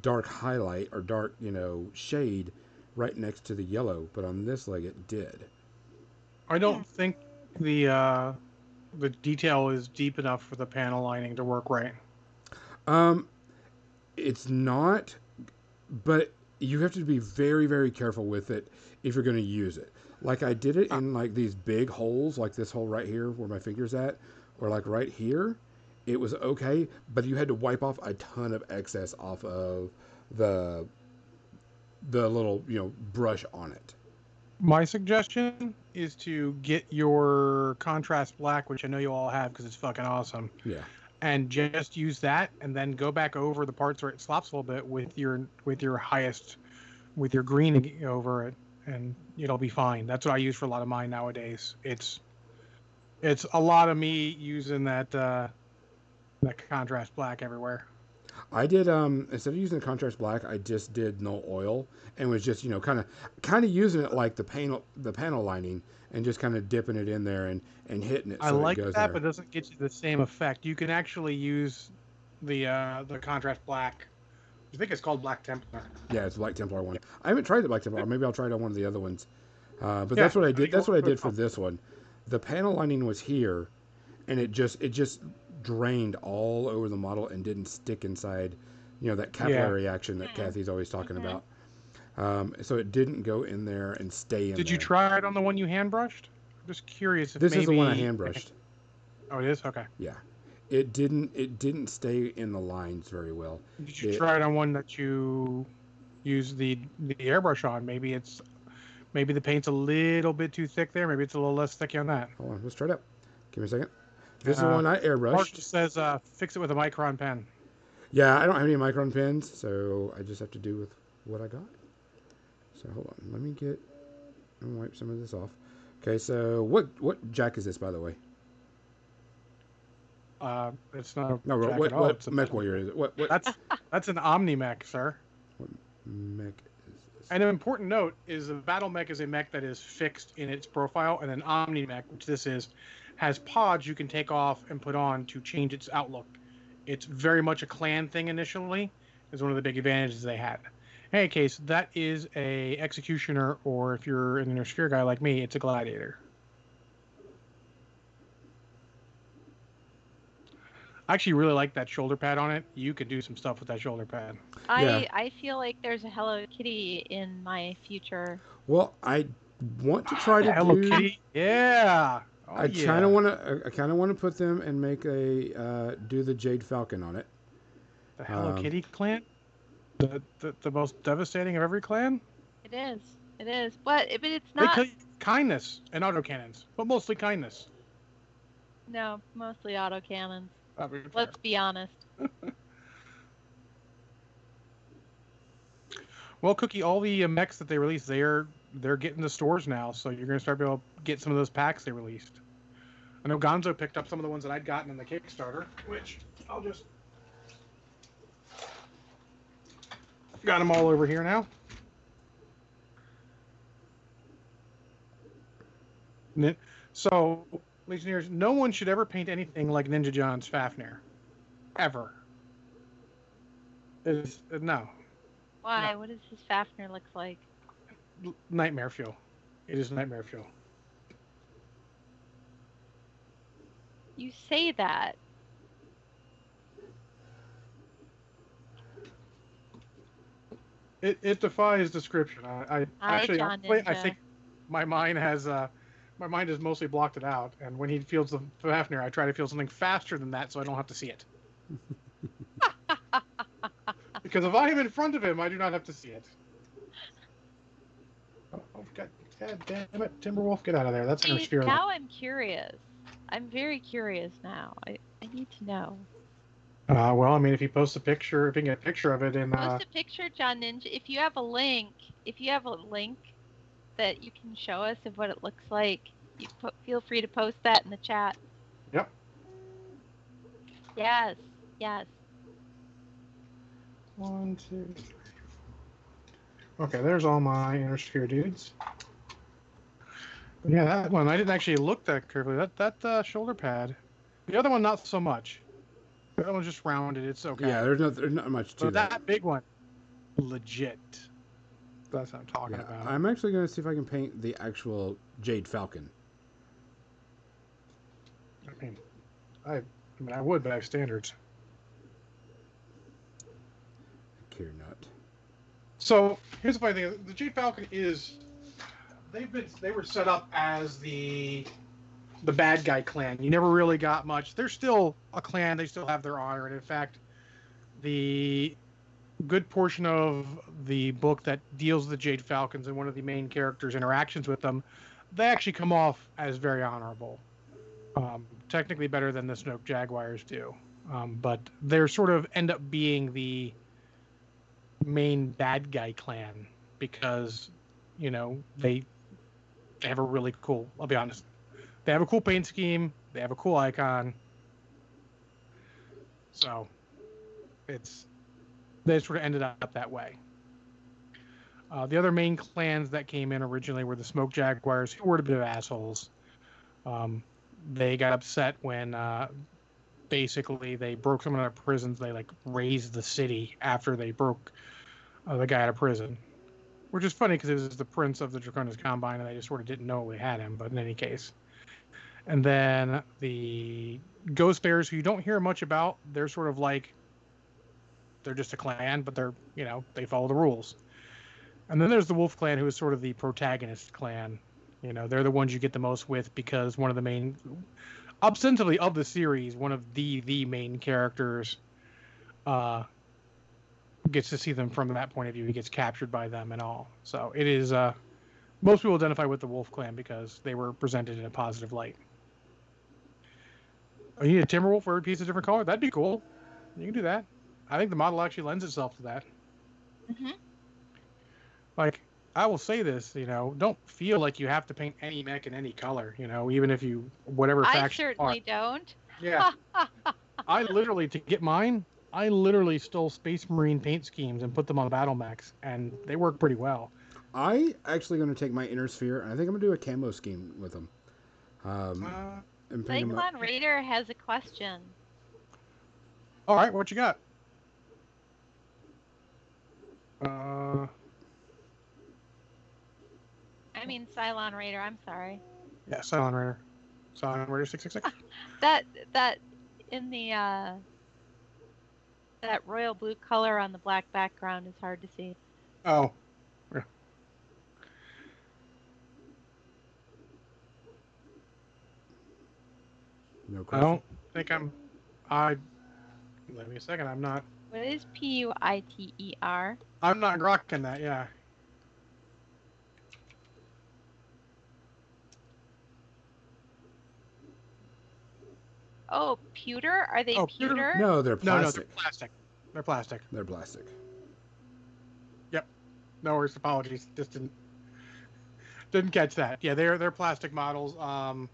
dark highlight or dark you know shade right next to the yellow. But on this leg it did. I don't think the uh, the detail is deep enough for the panel lining to work right. Um, it's not, but you have to be very, very careful with it if you're going to use it. Like I did it in like these big holes, like this hole right here where my finger's at, or like right here, it was okay, but you had to wipe off a ton of excess off of the the little you know brush on it. My suggestion is to get your contrast black, which I know you all have because it's fucking awesome, Yeah. And just use that, and then go back over the parts where it slops a little bit with your with your highest, with your green over it, and it'll be fine. That's what I use for a lot of mine nowadays. It's it's a lot of me using that uh, that contrast black everywhere. I did um instead of using the contrast black, I just did Nuln Oil and was just you know kind of kind of using it like the panel the panel lining and just kind of dipping it in there and and hitting it. So I like it that, there. but it doesn't get you the same effect. You can actually use the uh, the contrast black. I think it's called Black Templar. Yeah, it's Black Templar one. I haven't tried the Black Templar. Maybe I'll try it on one of the other ones. Uh, but Yeah, that's what I did. That's what I did for this one. The panel lining was here, and it just it just drained all over the model and didn't stick inside. You know that capillary action that Mhm. Kathy's always talking Mhm. about. Um, so it didn't go in there and stay in Did you try it on the one you hand brushed? I'm just curious if This is the one I hand brushed. Oh, it is. Okay. Yeah, it didn't it didn't stay in the lines very well. Did you It- try it on one that you use the the airbrush on? Maybe it's maybe the paint's a little bit too thick there. Maybe it's a little less thick on that. Hold on, let's try it up. Give me a second. This is the Uh, one I Mark airbrushed. just says uh, fix it with a micron pen. Yeah, I don't have any micron pens, so I just have to do with what I got. So hold on, let me get and wipe some of this off. Okay, so what what jack is this, by the way? Uh, it's not a No, jack what at all. what mech warrior is it? What what That's that's an Omni mech, sir. What mech is this? And an important note is a battle mech is a mech that is fixed in its profile, and an omni mech, which this is, has pods you can take off and put on to change its outlook. It's very much a clan thing initially, is one of the big advantages they had. In any case, that is a executioner, or if you're an inner sphere guy like me, it's a gladiator. I actually really like that shoulder pad on it. You could do some stuff with that shoulder pad. I Yeah. I feel like there's a Hello Kitty in my future. Well, I want to try to Hello do. Kitty. Yeah. Oh, I yeah. kind of want to. I kind of want to put them and make a uh, do the Jade Falcon on it. The Hello Um, Kitty clan? The, the the most devastating of every clan? It is. It is. But but it's They not. kill kindness and autocannons, but mostly kindness. No, mostly autocannons. That'd be. Let's be honest. Well, Cookie, all the uh, mechs that they released, they're they're getting the stores now, so you're gonna start be able to get some of those packs they released. I know Gonzo picked up some of the ones that I'd gotten in the Kickstarter, which I'll just got them all over here now. So, Legionnaires, no one should ever paint anything like Ninja John's Fafnir, ever. Is no, Why? What does his Fafnir look like? Nightmare fuel. It is nightmare fuel. You say that. It, it defies description. I, I Hi, actually, John honestly, I think my mind has uh, my mind has mostly blocked it out. And when he feels the Fafnir, I try to feel something faster than that, so I don't have to see it. because if I am in front of him, I do not have to see it. Oh, oh God, damn it, Timberwolf, get out of there. That's an See, spirit. now I'm curious. I'm very curious now. I, I need to know. Uh, well, I mean, if he posts a picture, if he can get a picture of it in, uh, Post a picture, John Ninja. If you have a link, if you have a link that you can show us of what it looks like, you po- feel free to post that in the chat. Yep. Yes. Yes. One, two, three, four. Okay, there's all my inner sphere dudes. Yeah, that one I didn't actually look that carefully. That that uh, shoulder pad. The other one not so much. The other one's just rounded. It's okay. Yeah, there's not there's not much to but that. that big one, legit. That's what I'm talking Yeah, about. I'm actually going to see if I can paint the actual Jade Falcon. I mean, I, I mean, I would, but I have standards. I care not. So here's the funny thing: the Jade Falcon is they've been they were set up as the the bad guy clan. You never really got much. They're still a clan. They still have their honor, and in fact, the good portion of the book that deals with the Jade Falcons and one of the main characters' interactions with them, they actually come off as very honorable. Um, technically better than the Smoke Jaguars do, um, but they're sort of end up being the main bad guy clan because you know they they have a really cool. I'll be honest, they have a cool paint scheme. They have a cool icon. So it's they sort of ended up that way. Uh, the other main clans that came in originally were the Smoke Jaguars, who were a bit of assholes. Um, they got upset when uh, basically they broke someone out of prisons. They like razed the city after they broke uh, the guy out of prison, which is funny because it was the prince of the Draconis Combine, and they just sort of didn't know we had him. But in any case, and then the Ghost Bears, who you don't hear much about, they're sort of like they're just a clan, but they're you know they follow the rules. And then there's the Wolf Clan, who is sort of the protagonist clan. You know, they're the ones you get the most with because one of the main, ostensibly of the series, one of the the main characters, uh, gets to see them from that point of view. He gets captured by them and all. So it is. Uh, most people identify with the Wolf Clan because they were presented in a positive light. Oh, you need a Timberwolf for every piece of different color? That'd be cool. You can do that. I think the model actually lends itself to that. Mhm. Like, I will say this, you know, don't feel like you have to paint any mech in any color, you know, even if you whatever I faction. you are. certainly don't. Yeah. I literally to get mine, I literally stole Space Marine paint schemes and put them on the battle mechs, and they work pretty well. I actually going to take my inner sphere, and I think I'm going to do a camo scheme with them. Um, Uh, and paint 'em up. Cyclone Raider has a question. all right, what you got? Uh, I mean, Cylon Raider. I'm sorry. yeah, Cylon Raider. Silent Raider six six six. That that in the uh, that royal blue color on the black background is hard to see. Oh, yeah. No I don't think I'm. I. Let me a second. I'm not. What is P U I T E R? I'm not rocking that. Yeah. Oh, pewter? Are they Oh, pewter? pewter? No, they're No, no, plastic. they're plastic. They're plastic. they're plastic. Yep. No worries. Apologies. Just didn't didn't catch that. Yeah, they're they're plastic models. Um,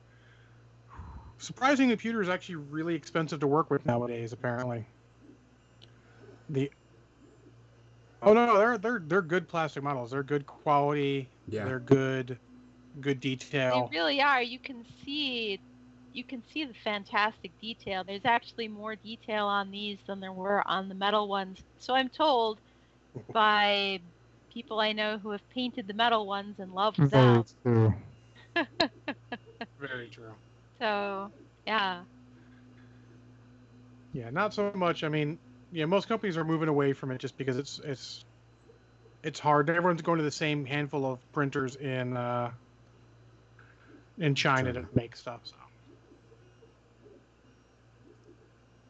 surprisingly, pewter is actually really expensive to work with nowadays. Apparently. The. Oh no, they're they're they're good plastic models. They're good quality. Yeah. They're good, good detail. They really are. You can see you can see the fantastic detail. There's actually more detail on these than there were on the metal ones. So I'm told by people I know who have painted the metal ones and love them. true. Very true. So yeah. Yeah, not so much. I mean, yeah, most companies are moving away from it just because it's it's it's hard. Everyone's going to the same handful of printers in uh, in China to make stuff. So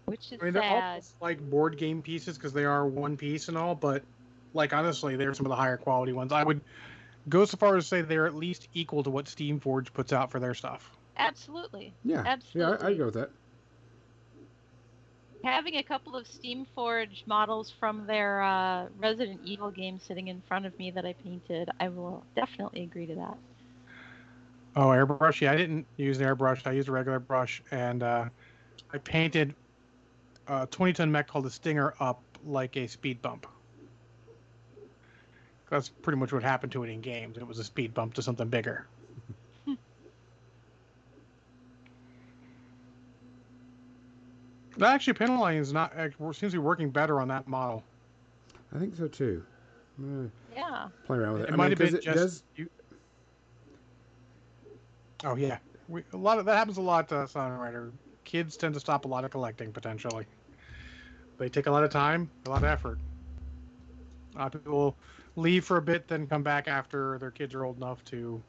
Which is I mean, they're sad. almost like board game pieces because they are one piece and all, but like honestly, they're some of the higher quality ones. I would go so far as to say they're at least equal to what Steam Forge puts out for their stuff. Absolutely. Yeah. Yeah, Absolutely. I, I go with that. Having a couple of Steam Forge models from their uh, Resident Evil game sitting in front of me that I painted, I will definitely agree to that. Oh, airbrush. Yeah, I didn't use an airbrush. I used a regular brush, and uh, I painted a 20 ton mech called the Stinger up like a speed bump. That's pretty much what happened to it in games. It was a speed bump to something bigger. That actually, Penline is not seems to be working better on that model. I think so too. Yeah. Uh, play around with it. It I might mean, have 'cause been it just does. you. Oh yeah, we, a lot of that happens a lot to songwriter. Kids tend to stop a lot of collecting potentially. They take a lot of time, a lot of effort. A lot of people leave for a bit, then come back after their kids are old enough to,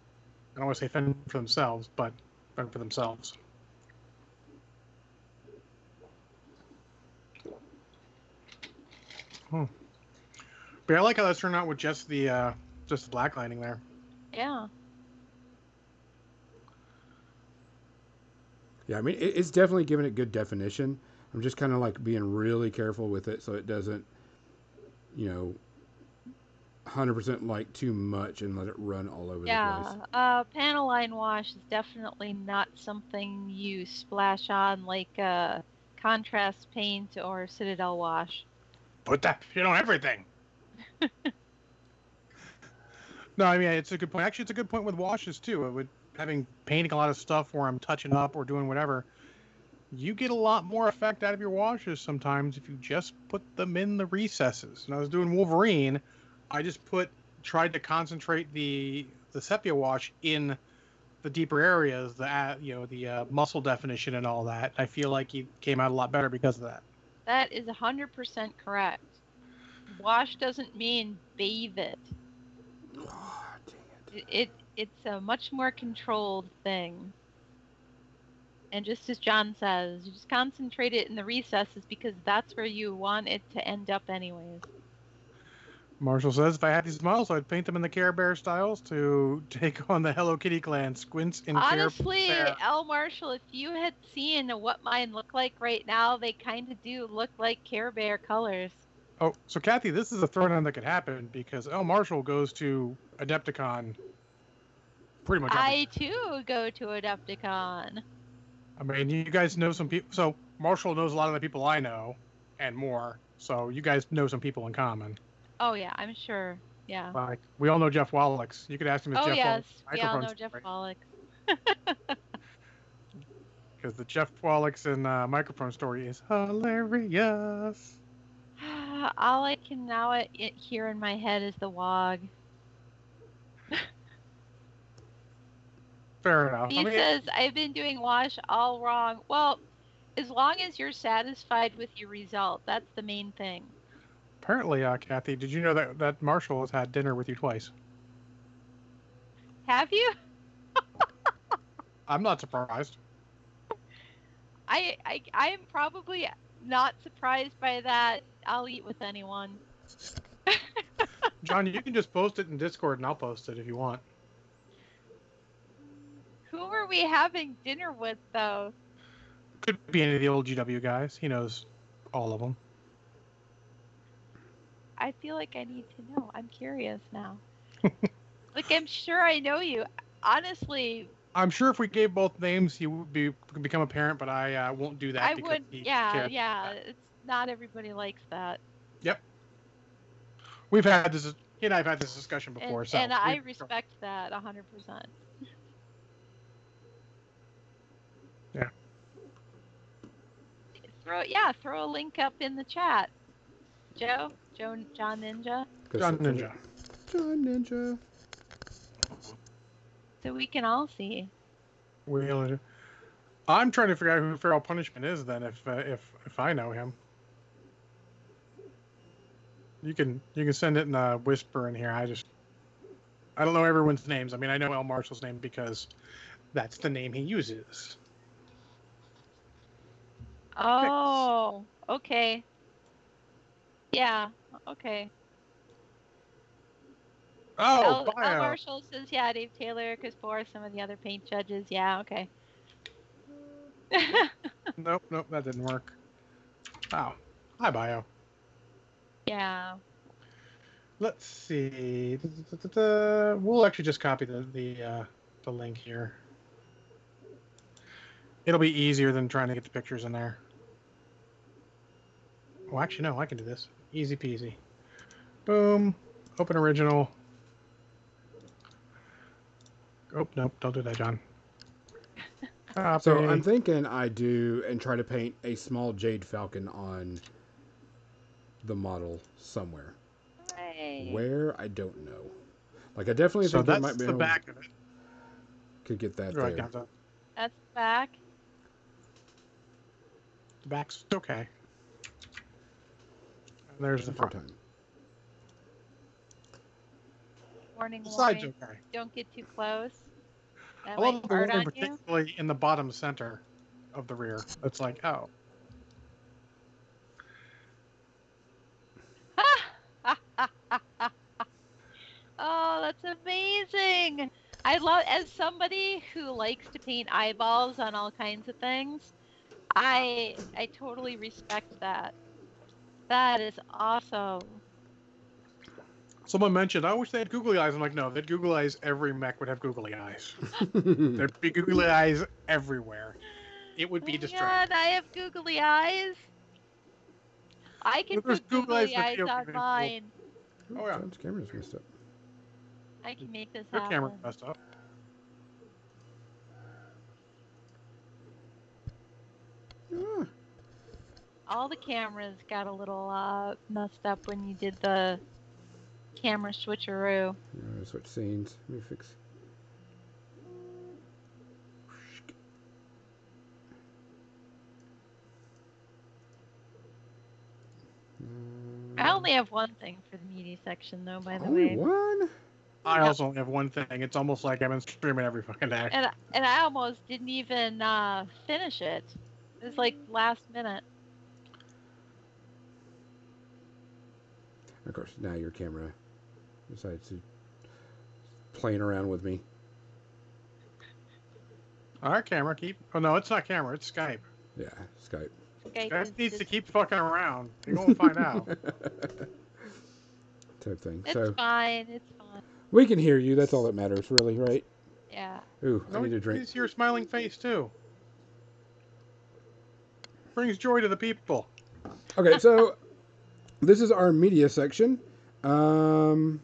I don't want to say fend for themselves, but fend for themselves. Hmm. But I like how that's turned out with just the uh, just the black lining there. Yeah. Yeah, I mean, it's definitely giving it good definition. I'm just kind of like being really careful with it so it doesn't, you know, 100% like too much and let it run all over the Yeah. place. Uh, panel line wash is definitely not something you splash on like uh, contrast paint or Citadel wash. Put that shit on everything. no, I mean it's a good point. Actually, it's a good point with washes too. With having painting a lot of stuff where I'm touching up or doing whatever, you get a lot more effect out of your washes sometimes if you just put them in the recesses. And I was doing Wolverine, I just put tried to concentrate the the sepia wash in the deeper areas, the uh, you know the uh, muscle definition and all that. I feel like he came out a lot better because of that. That is 100% correct. Wash doesn't mean bathe it. Oh, dang it. It, it it's a much more controlled thing. And just as John says, you just concentrate it in the recesses because that's where you want it to end up anyways. Marshall says, if I had these models, I'd paint them in the Care Bear styles to take on the Hello Kitty clan. Squints Care Honestly, Bear. L. Marshall, if you had seen what mine look like right now, they kind of do look like Care Bear colors. Oh, so Kathy, this is a throwdown that could happen because L. Marshall goes to Adepticon pretty much. I too go to Adepticon. I mean, you guys know some people. So Marshall knows a lot of the people I know and more. So you guys know some people in common. Oh yeah, I'm sure. Yeah. Like we all know Jeff Wallach. You could ask him if Oh Jeff yes, we all know Jeff story. Wallach. because the Jeff Wallach's and uh, microphone story is hilarious. All I can now uh, hear in my head is the wog. Fair enough. He I mean, says, I've been doing wash all wrong. Well, as long as you're satisfied with your result, that's the main thing. apparently, uh, Kathy, did you know that that Marshall has had dinner with you twice? Have you? I'm not surprised. I, I, I am probably not surprised by that. I'll eat with anyone. John, you can just post it in Discord and I'll post it if you want. Who are we having dinner with, though? Could be any of the old GW guys. He knows all of them. I feel like I need to know. I'm curious now. like, I'm sure I know you. Honestly, I'm sure if we gave both names, he would be become a parent, but I uh, won't do that. I because would. Yeah, yeah. It's not everybody likes that. Yep. We've had this. He and I have had this discussion And, before. so and I respect that 100%. Yeah. Throw yeah, throw a link up in the chat. Joe, Joe, John Ninja, John Ninja. John Ninja. so we can all see. We only do- I'm trying to figure out who Feral Punishment is. Then, if uh, if if I know him, you can you can send it in a whisper in here. I just I don't know everyone's names. I mean, I know El Marshall's name because that's the name he uses. Oh, okay. Yeah, okay. Oh, L, L bio. Marshall says, yeah, Dave Taylor, Chris Bohr, some of the other paint judges. Yeah, okay. Nope, nope, that didn't work. Oh, hi, bio. yeah. Let's see. We'll actually just copy the the uh, the link here. It'll be easier than trying to get the pictures in there. Well, actually, no, I can do this. Easy peasy. Boom. Open original. Oh, nope, don't do that, John. Copy. So I'm thinking I do and try to paint a small jade falcon on the model somewhere. Hey. Where I don't know. Like I definitely so think there that's might be the back of it. could get that Right, there. Gonzo. That's back. The back's okay. And there's the For front. time. Warning, The side's warning. okay. Don't get too close. That I love the fart one on you. particularly in the bottom center of the rear. It's like, oh, oh, that's amazing. I love as somebody who likes to paint eyeballs on all kinds of things. I I totally respect that. That is awesome. someone mentioned, I wish they had googly eyes. I'm like, no, that googly eyes, every mech would have googly eyes. There'd be googly eyes everywhere. It would Oh be my distracting. God, I have googly eyes. I can Well, there's put googly eyes googly for eyes Theo on Pinnacle. mine. Oh, yeah. John's camera's messed up. I can make this Your happen. camera messed up. Ah, All the cameras got a little uh, messed up when you did the camera switcheroo. uh, switch scenes. Let me fix. I only have one thing for the media section, though. By the Only way, one? I also only have one thing. It's almost like I've been streaming every fucking day. and and I almost didn't even uh, finish it. It was like last minute. Of course, now your camera decides to playing around with me. Our camera, keep. Oh no, it's not camera. It's Skype. Yeah, Skype. Okay, Skype 'cause needs to keep fucking around. You're gonna find out. Type thing. It's so fine. It's fine. we can hear you. That's all that matters, really, right? Yeah. Ooh, I No, need a drink. It's your smiling face too. Brings joy to the people. Okay, so this is our media section. Um,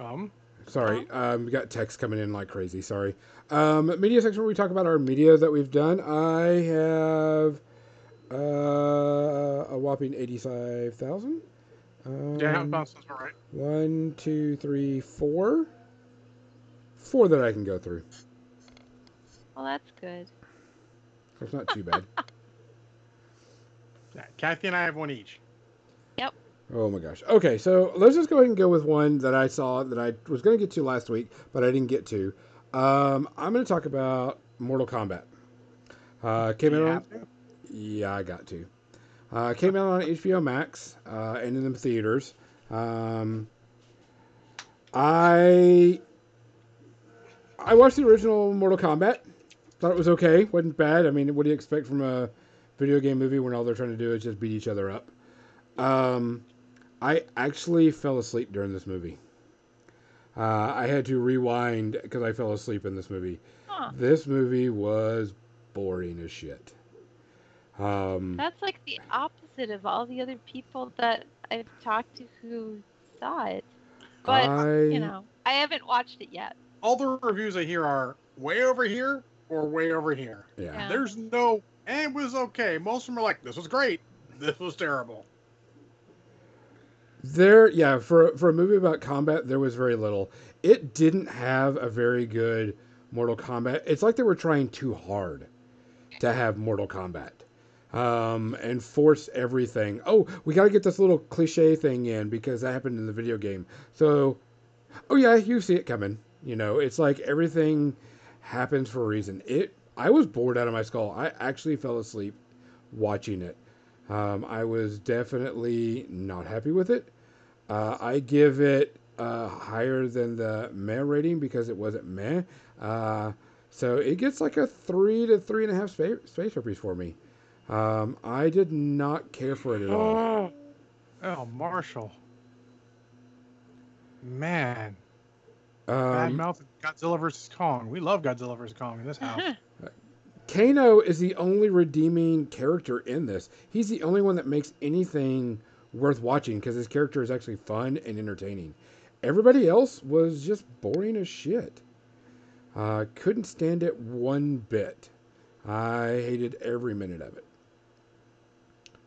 Um, sorry, um, we got text coming in like crazy. Sorry. Um, media section where we talk about our media that we've done. I have uh, a whopping eighty-five thousand. Um, yeah, that sounds all right. One, two, three, four. Four that I can go through. Well, that's good. That's not too bad. Yeah, Kathy and I have one each. Yep. Oh my gosh. Okay, so let's just go ahead and go with one that I saw that I was going to get to last week, but I didn't get to. Um, I'm going to talk about Mortal Kombat. Uh, came Do out you on, to? yeah, I got to. Uh, came out on HBO Max uh, and in the theaters. Um, I I watched the original Mortal Kombat. Thought it was okay. wasn't bad. I mean, what do you expect from a video game movie when all they're trying to do is just beat each other up? Um, I actually fell asleep during this movie. Uh, I had to rewind because I fell asleep in this movie. Huh. This movie was boring as shit. Um, That's like the opposite of all the other people that I've talked to who saw it. But I, you know, I haven't watched it yet. All the reviews I hear are way over here or way over here. yeah. Yeah. There's no. eh, It was okay. Most of them are like, this was great. This was terrible. There, yeah, for for a movie about combat, there was very little. It didn't have a very good Mortal Kombat. It's like they were trying too hard to have Mortal Kombat, um, and force everything. Oh, we got to get this little cliche thing in because that happened in the video game. So, oh yeah, you see it coming. You know, it's like everything happens for a reason. It. I was bored out of my skull. I actually fell asleep watching it. Um, I was definitely not happy with it. Uh, I give it uh, higher than the meh rating because it wasn't meh. Uh, so it gets like a three to three and a half space, herpes for me. Um, I did not care for it at all. Oh, oh Marshall. Man. Bad Um, mouth Godzilla vs. Kong. We love Godzilla vs. Kong in this house. Kano is the only redeeming character in this. He's the only one that makes anything worth watching because his character is actually fun and entertaining. Everybody else was just boring as shit. Uh, couldn't stand it one bit. I hated every minute of it.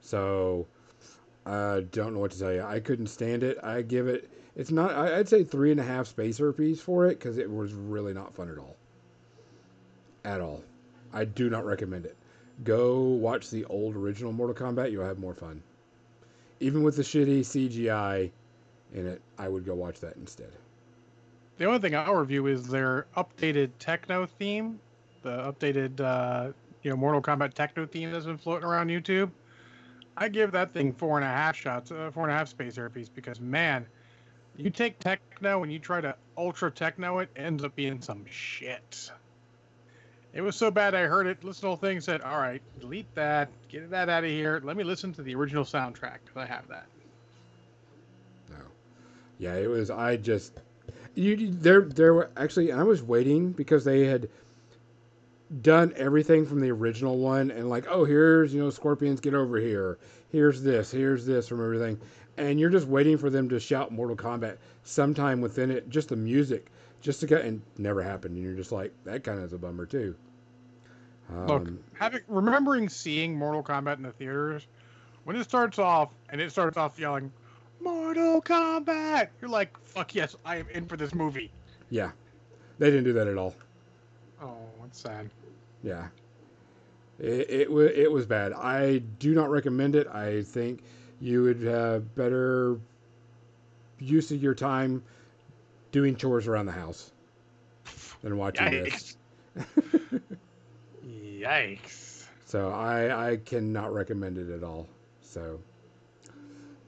So, I don't know what to tell you. I couldn't stand it. I give it. It's not. I'd say three and a half space herpes for it because it was really not fun at all. At all. I do not recommend it. Go watch the old original Mortal Kombat. You'll have more fun. Even with the shitty CGI, in it, I would go watch that instead. The only thing I'll review is their updated techno theme, the updated uh, you know Mortal Kombat techno theme that's been floating around YouTube. I give that thing four and a half shots, uh, four and a half space therapies because man, you take techno and you try to ultra techno it, ends up being some shit. It was so bad I heard it, listened to the whole thing, said, "All right, delete that, get that out of here. Let me listen to the original soundtrack because I have that." No, yeah, it was. I just you there there were actually, I was waiting because they had done everything from the original one, and like, oh, here's you know, scorpions get over here. Here's this. Here's this from everything, and you're just waiting for them to shout Mortal Kombat sometime within it. Just the music, just to get, and never happened. And you're just like, that kind of is a bummer too. Um, Look, having remembering seeing Mortal Kombat in the theaters, when it starts off and it starts off yelling, "Mortal Kombat," you're like, "Fuck yes, I am in for this movie." yeah, they didn't do that at all. Oh, it's sad. Yeah. It, it, wa- it was bad. I do not recommend it. I think you would have better use of your time doing chores around the house than watching this. Yikes! Yikes! So I, I cannot recommend it at all. So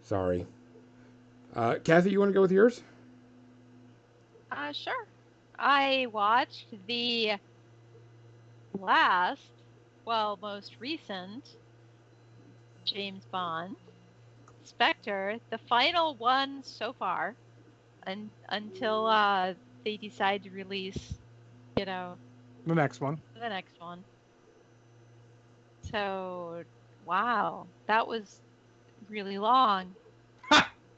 sorry. Uh, Kathy, you want to go with yours? Uh, sure. I watched the last, well, most recent James Bond, Spectre, the final one so far, un- until uh, they decide to release, you know, The next one. the next one. So, wow, that was really long.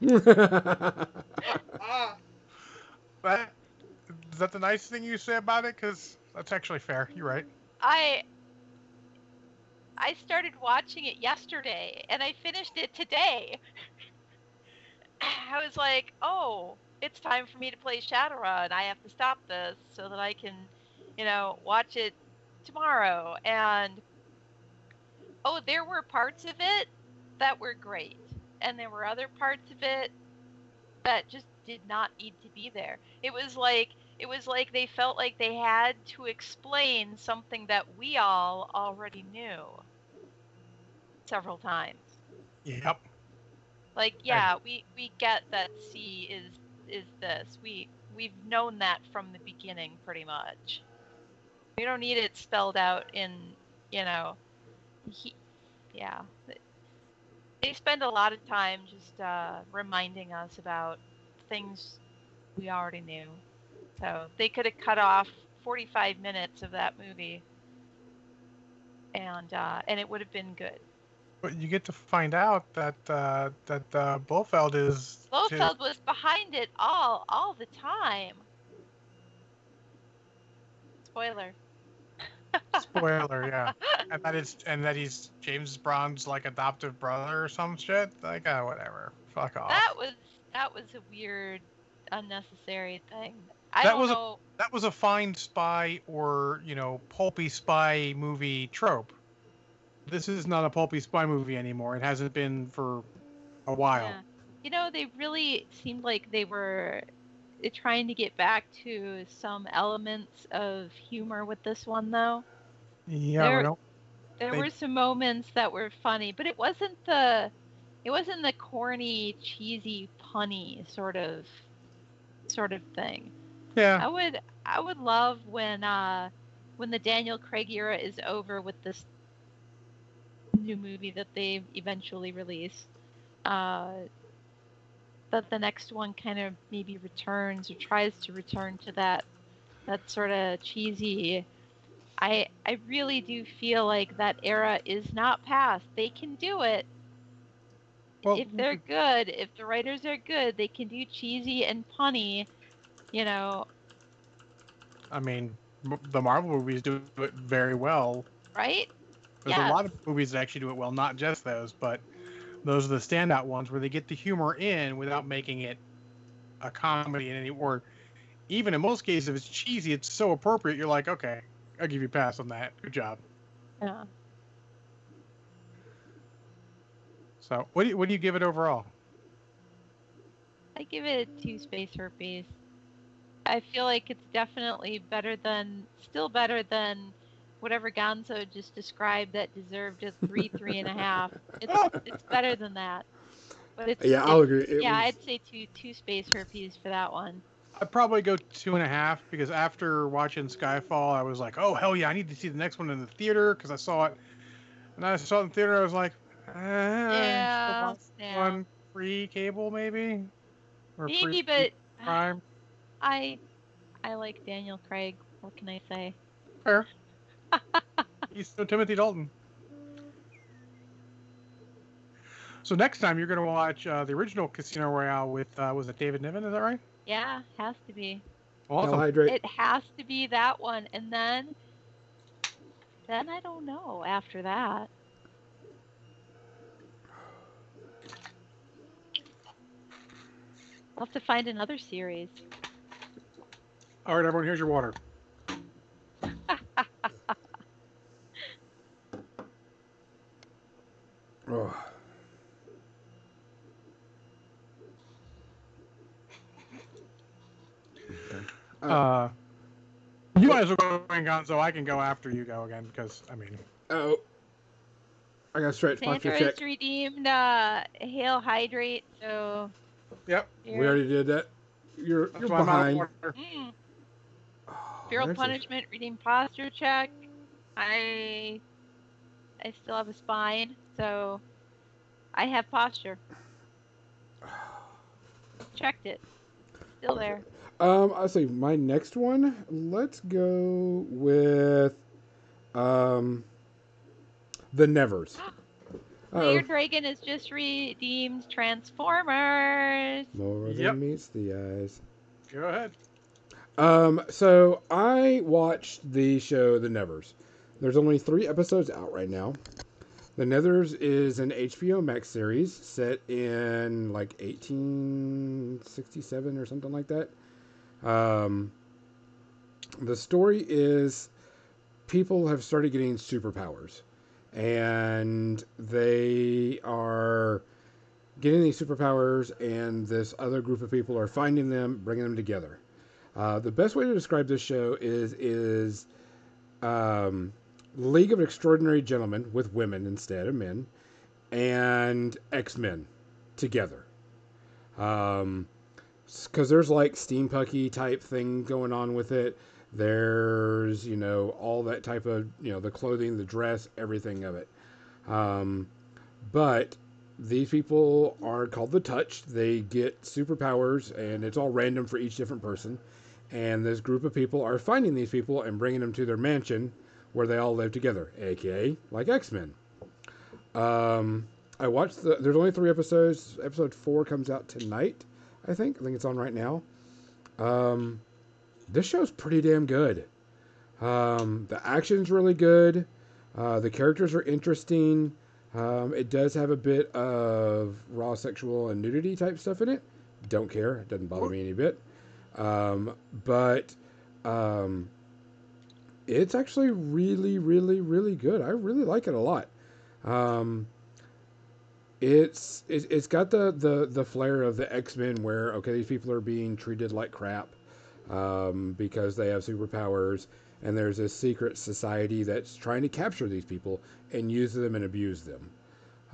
but is that the nice thing you say about it? Because that's actually fair. You're right. I I started watching it yesterday and I finished it today. I was like, "Oh, it's time for me to play Shadowrun. I have to stop this so that I can, you know, watch it tomorrow." And oh, there were parts of it that were great. And there were other parts of it that just did not need to be there. It was like it was like they felt like they had to explain something that we all already knew several times. Yep. Like, yeah, we we get that C is is this. We we've known that from the beginning pretty much. We don't need it spelled out in, you know, he, yeah. They spend a lot of time just uh, reminding us about things we already knew. So they could have cut off 45 minutes of that movie, and uh, and it would have been good. But you get to find out that uh, that uh, Blofeld is Blofeld was behind it all all the time. Spoiler. spoiler, yeah, and that is and that he's James Brown's like adoptive brother or some shit. Like, uh, whatever. Fuck off. That was that was a weird, unnecessary thing. I That was a- that was a fine spy or you know pulpy spy movie trope. This is not a pulpy spy movie anymore. It hasn't been for a while. Yeah. You know, they really seemed like they were trying to get back to some elements of humor with this one, though. Yeah, There- There They- were some moments that were funny, but it wasn't the it wasn't the corny, cheesy, punny sort of sort of thing. I would I would love when uh when the Daniel Craig era is over with this new movie that they eventually release. Uh that the next one kind of maybe returns or tries to return to that that sort of cheesy I I really do feel like that era is not past. They can do it. Well, if they're good, if the writers are good, they can do cheesy and punny, you know, I mean, the Marvel movies do it very well. right? There's Yeah. a lot of movies that actually do it well, not just those, but those are the standout ones where they get the humor in without making it a comedy in any or even in most cases if it's cheesy, it's so appropriate. You're like, okay, I'll give you a pass on that. Good job. Yeah. So, what do you, what do you give it overall? I give it two space herpes. I feel like it's definitely better than, still better than whatever Gonzo just described that deserved a three, three and a half. It's it's better than that. But it's Yeah, I'll agree. It yeah, was- I'd say two two space herpes for that one. I'd probably go two and a half because after watching Skyfall, I was like, oh hell yeah, I need to see the next one in the theater because I saw it. And I saw it in the theater, I was like, eh, Yeah, yeah. one free cable maybe, or Maybe, free but Prime. I I like Daniel Craig. What can I say? Fair. He's no Timothy Dalton. So next time you're going to watch uh, the original Casino Royale with uh, was it David Niven? Is that right? Yeah, has to be. Awesome. Hydrate. It has to be that one, and then then I don't know after that. I'll have to find another series. All right, everyone, here's your water. Oh. Uh, Uh, you might as well go in, Gonzo. I can go after you go again because I mean, oh. I got straight stretch posture Sandra check. redeemed uh, Hail Hydrate, so yep. We already did that. You're That's you're why I'm out of behind. Mm, feral there's a- punishment, redeemed posture check. I I still have a spine, so I have posture. Checked it. Still there. Um, I'll say my next one. Let's go with um, the Nevers. Uh-oh. Player Dragon has just redeemed Transformers. More Yep. than meets the eyes. Go ahead. Um, so I watched the show The Nevers. There's only three episodes out right now. The Nevers is an HBO Max series set in like 1867 or something like that. Um, the story is people have started getting superpowers, and they are getting these superpowers, and this other group of people are finding them, bringing them together. Uh, the best way to describe this show is is um, League of Extraordinary Gentlemen with women instead of men, and X Men together. Um, because there's like steampunky type thing going on with it. There's you know all that type of you know the clothing, the dress, everything of it. Um, but these people are called the Touch. They get superpowers, and it's all random for each different person. And this group of people are finding these people and bringing them to their mansion where they all live together, aka like X Men. Um, I watched the. There's only three episodes. Episode four comes out tonight. I think. I think it's on right now. Um, this show's pretty damn good. Um, the action's really good. Uh, the characters are interesting. Um, it does have a bit of raw sexual and nudity type stuff in it. Don't care. It doesn't bother me any bit. Um, but um, it's actually really, really, really good. I really like it a lot. Um, it's it's it's got the the the flair of the X Men, where okay, these people are being treated like crap um, because they have superpowers, and there's a secret society that's trying to capture these people and use them and abuse them.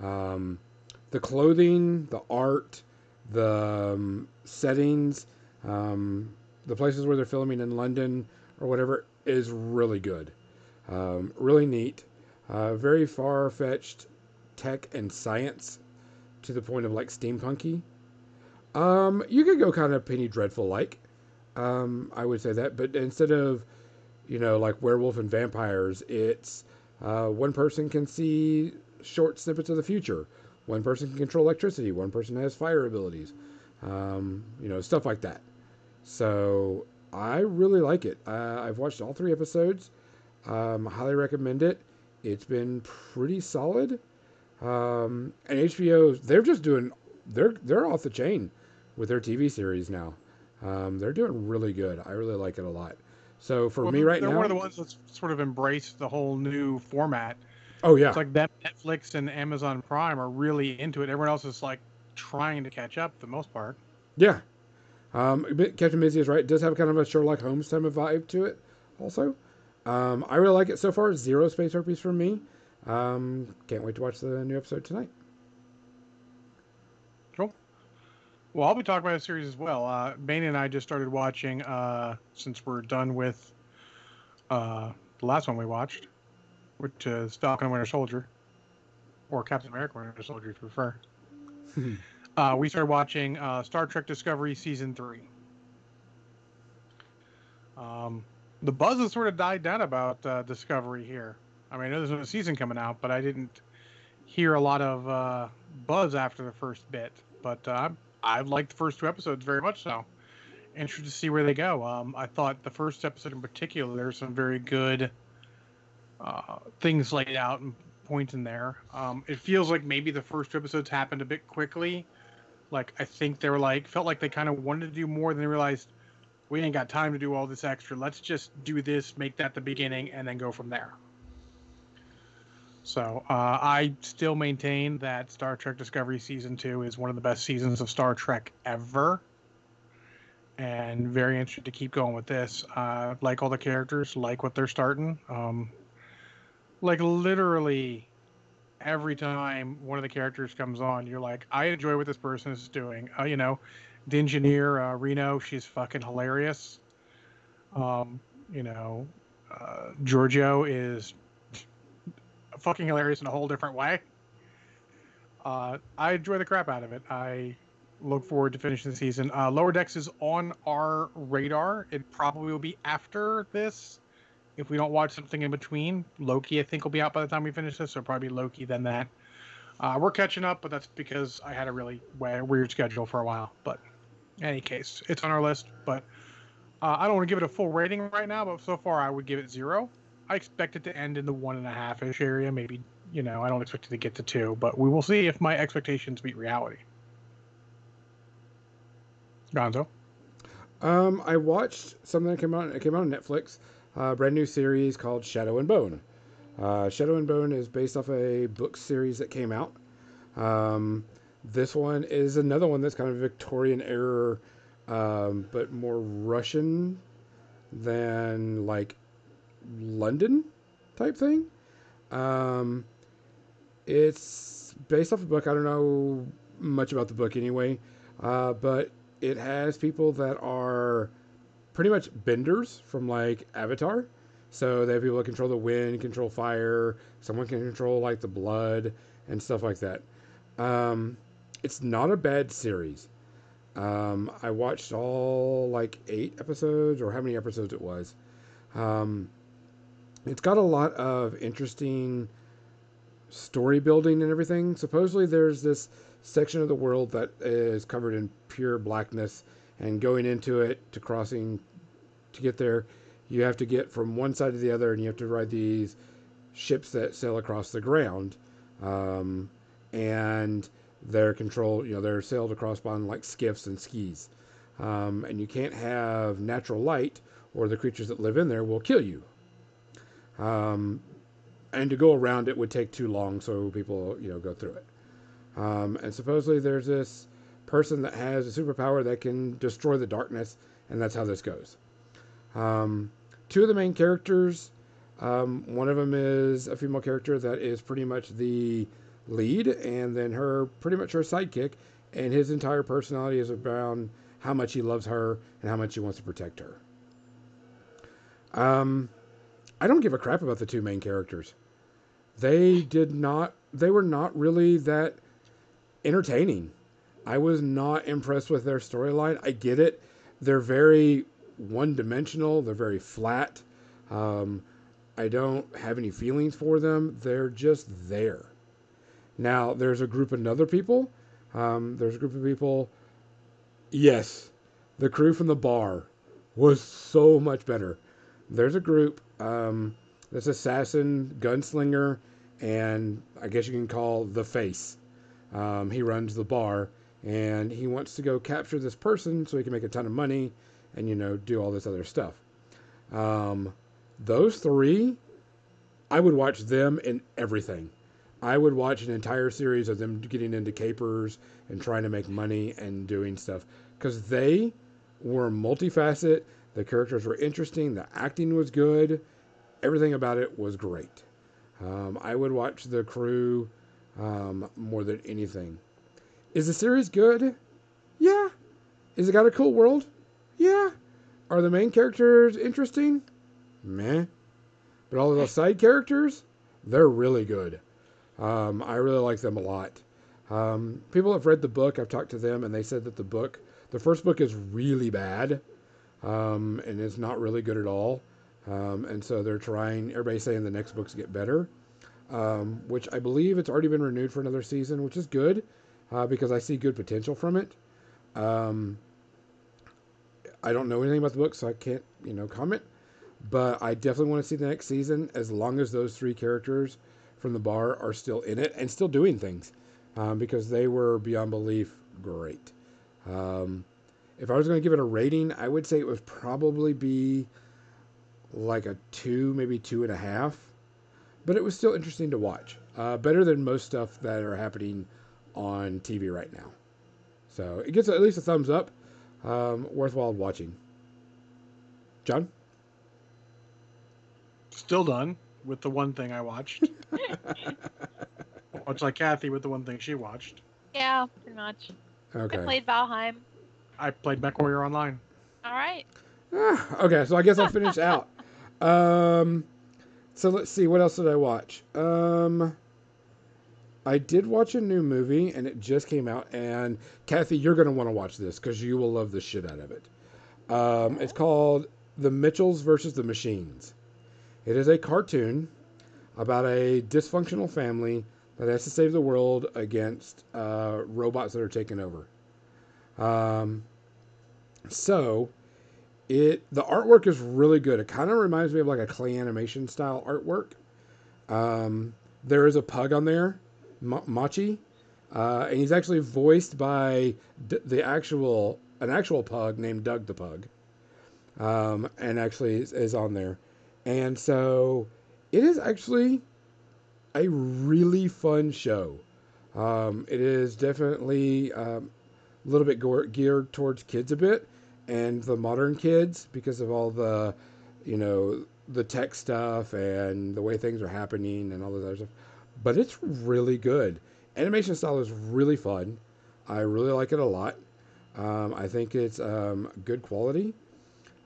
Um, the clothing, the art, the um, settings, um, the places where they're filming in London or whatever is really good, um, really neat, uh, very far fetched tech and science to the point of like steampunky. Um, you could go kind of Penny Dreadful like. Um, I would say that, but instead of you know like werewolf and vampires, it's uh, one person can see short snippets of the future. One person can control electricity. One person has fire abilities. Um, you know stuff like that. So I really like it. Uh, I've watched all three episodes. Um, highly recommend it. It's been pretty solid. Um, and HBO, they're just doing, they're they're off the chain with their TV series now. Um, they're doing really good. I really like it a lot. So for Well, me right now, they're one of the ones that's sort of embraced the whole new format. oh yeah, It's like that Netflix and Amazon Prime are really into it. Everyone else is like trying to catch up for the most part. Yeah. Um, Captain Mizzy is right. It does have kind of a Sherlock Holmes type of vibe to it, also. Um, I really like it so far. Zero space herpes for me. Um, can't wait to watch the new episode tonight. Cool. Well, I'll be talking about a series as well. Uh, Bane and I just started watching, uh, since we're done with uh, the last one we watched, which is Falcon and Winter Soldier, or Captain America Winter Soldier, if you prefer. uh, we started watching uh, Star Trek Discovery Season 3. Um, the buzz has sort of died down about uh, Discovery here. I mean, I know there's no season coming out, but I didn't hear a lot of uh, buzz after the first bit. But uh, I liked the first two episodes very much so. Interested to see where they go. Um, I thought the first episode in particular, there's some very good uh, things laid out and points in there. Um, it feels like maybe the first two episodes happened a bit quickly. Like I think they were like felt like they kind of wanted to do more than they realized we ain't got time to do all this extra. Let's just do this, make that the beginning, and then go from there. So uh, I still maintain that Star Trek Discovery season two is one of the best seasons of Star Trek ever, and very interested to keep going with this. Uh, like all the characters, like what they're starting. Um, like literally every time one of the characters comes on, you're like, I enjoy what this person is doing. Uh, you know, the engineer uh, Reno, she's fucking hilarious. Um, you know, uh, Georgiou is fucking hilarious in a whole different way. Uh, I enjoy the crap out of it. I look forward to finishing the season. Uh, Lower Decks is on our radar. It probably will be after this. If we don't watch something in between, Loki I think will be out by the time we finish this, so probably Loki then that. Uh, we're catching up, but that's because I had a really weird schedule for a while. But in any case, it's on our list. But uh, I don't want to give it a full rating right now, but so far I would give it zero. I expect it to end in the one and a half ish area. Maybe, you know, I don't expect it to get to two, but we will see if my expectations meet reality. Gonzo? Um, I watched something that came out. It came out on Netflix. Brand new series called Shadow and Bone. Uh, Shadow and Bone is based off a book series that came out. Um, this one is another one that's kind of Victorian era, um, but more Russian than like London type thing. Um, it's based off a book. I don't know much about the book anyway, uh, but it has people that are pretty much benders from like Avatar. So they have people that control the wind, control fire. Someone can control like the blood and stuff like that. Um, it's not a bad series. Um, I watched all like eight episodes or how many episodes it was. Um, it's got a lot of interesting story building and everything. Supposedly, there's this section of the world that is covered in pure blackness, and going into it to crossing to get there, you have to get from one side to the other, and you have to ride these ships that sail across the ground, um, and they're controlled. You know, they're sailed across by like skiffs and skis, um, and you can't have natural light, or the creatures that live in there will kill you. Um, and to go around it would take too long, so people, you know, go through it. Um, and supposedly there's this person that has a superpower that can destroy the darkness, and that's how this goes. Um, two of the main characters, um, one of them is a female character that is pretty much the lead, and then her pretty much her sidekick, and his entire personality is around how much he loves her and how much he wants to protect her. Um, I don't give a crap about the two main characters. They did not. They were not really that entertaining. I was not impressed with their storyline. I get it. They're very one-dimensional. They're very flat. Um, I don't have any feelings for them. They're just there. Now, there's a group of other people. Um, there's a group of people. Yes, the crew from the bar was so much better. There's a group um, this assassin gunslinger, and I guess you can call the face. Um, he runs the bar, and he wants to go capture this person so he can make a ton of money, and you know do all this other stuff. Um, those three, I would watch them in everything. I would watch an entire series of them getting into capers and trying to make money and doing stuff because they were multifaceted. The characters were interesting. The acting was good. Everything about it was great. Um, I would watch the crew um, more than anything. Is the series good? Yeah. Is it got a cool world? Yeah. Are the main characters interesting? Meh. But all of the side characters, they're really good. Um, I really like them a lot. Um, people have read the book. I've talked to them, and they said that the book, the first book, is really bad, um, and it's not really good at all. Um, and so they're trying. Everybody's saying the next books get better, um, which I believe it's already been renewed for another season, which is good uh, because I see good potential from it. Um, I don't know anything about the book, so I can't, you know, comment. But I definitely want to see the next season as long as those three characters from the bar are still in it and still doing things um, because they were beyond belief great. Um, if I was going to give it a rating, I would say it would probably be like a two, maybe two and a half. But it was still interesting to watch. Uh, better than most stuff that are happening on TV right now. So it gets at least a thumbs up. Um, worthwhile watching. John? Still done with the one thing I watched. Much like Kathy with the one thing she watched. Yeah, pretty much. Okay. I played Valheim. I played MechWarrior Online. All right. Ah, okay, so I guess I'll finish out. Um, so let's see, what else did I watch? Um, I did watch a new movie, and it just came out. And Kathy, you're going to want to watch this because you will love the shit out of it. Um, it's called The Mitchells versus the Machines. It is a cartoon about a dysfunctional family that has to save the world against uh, robots that are taking over. Um, so it the artwork is really good. It kind of reminds me of like a clay animation style artwork. Um, there is a pug on there, Monchi, uh, and he's actually voiced by d- the actual an actual pug named Doug the Pug, um, and actually is, is on there. And so it is actually a really fun show. Um, it is definitely um, a little bit go- geared towards kids a bit and the modern kids because of all the, you know, the tech stuff and the way things are happening and all this other stuff. But it's really good. Animation style is really fun. I really like it a lot. Um, I think it's um, good quality.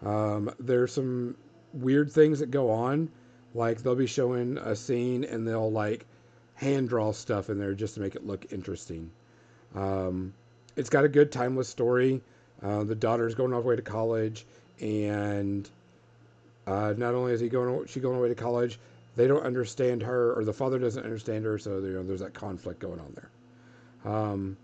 Um, there's some weird things that go on. Like they'll be showing a scene and they'll like hand draw stuff in there just to make it look interesting. Um, it's got a good timeless story. Uh, the daughter's going off way to college, and uh, not only is he going, she going away to college, they don't understand her, or the father doesn't understand her. So you know, there's that conflict going on there. Um,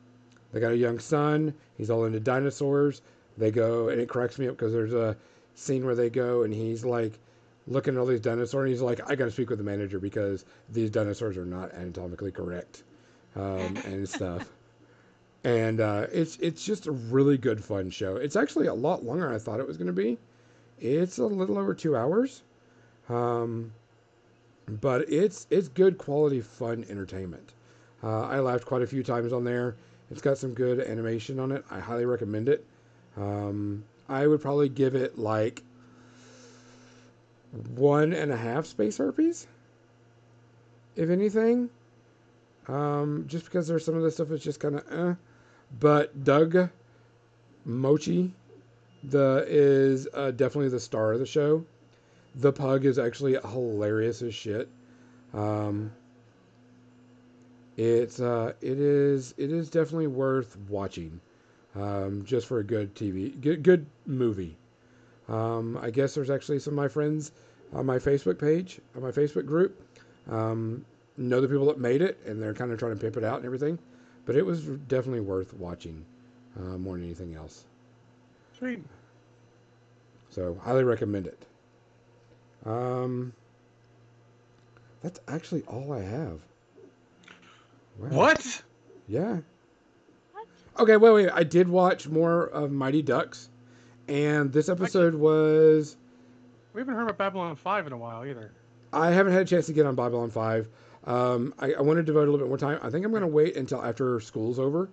they got a young son. He's all into dinosaurs. They go, and it cracks me up because there's a scene where they go, and he's like looking at all these dinosaurs. And he's like, I got to speak with the manager because these dinosaurs are not anatomically correct um, and stuff. And uh, it's it's just a really good fun show. It's actually a lot longer than I thought it was going to be. It's a little over two hours, um, but it's it's good quality fun entertainment. Uh, I laughed quite a few times on there. It's got some good animation on it. I highly recommend it. Um, I would probably give it like one and a half space herpes, if anything. Um, just because there's some of the stuff is just kind of eh. But Doug Monchi, the is uh, definitely the star of the show. The pug is actually hilarious as shit. Um, it's uh, it is it is definitely worth watching, um, just for a good TV good good movie. Um, I guess there's actually some of my friends on my Facebook page, on my Facebook group, um, know the people that made it, and they're kind of trying to pimp it out and everything. But it was definitely worth watching uh, more than anything else. Sweet. So highly recommend it. Um, that's actually all I have. Wow. What? Yeah. What? Okay, wait, wait. I did watch more of Mighty Ducks, and this episode was. We haven't heard about Babylon 5 in a while either. I haven't had a chance to get on Babylon 5. Um, I, I want to devote a little bit more time. I think I'm going to wait until after school's over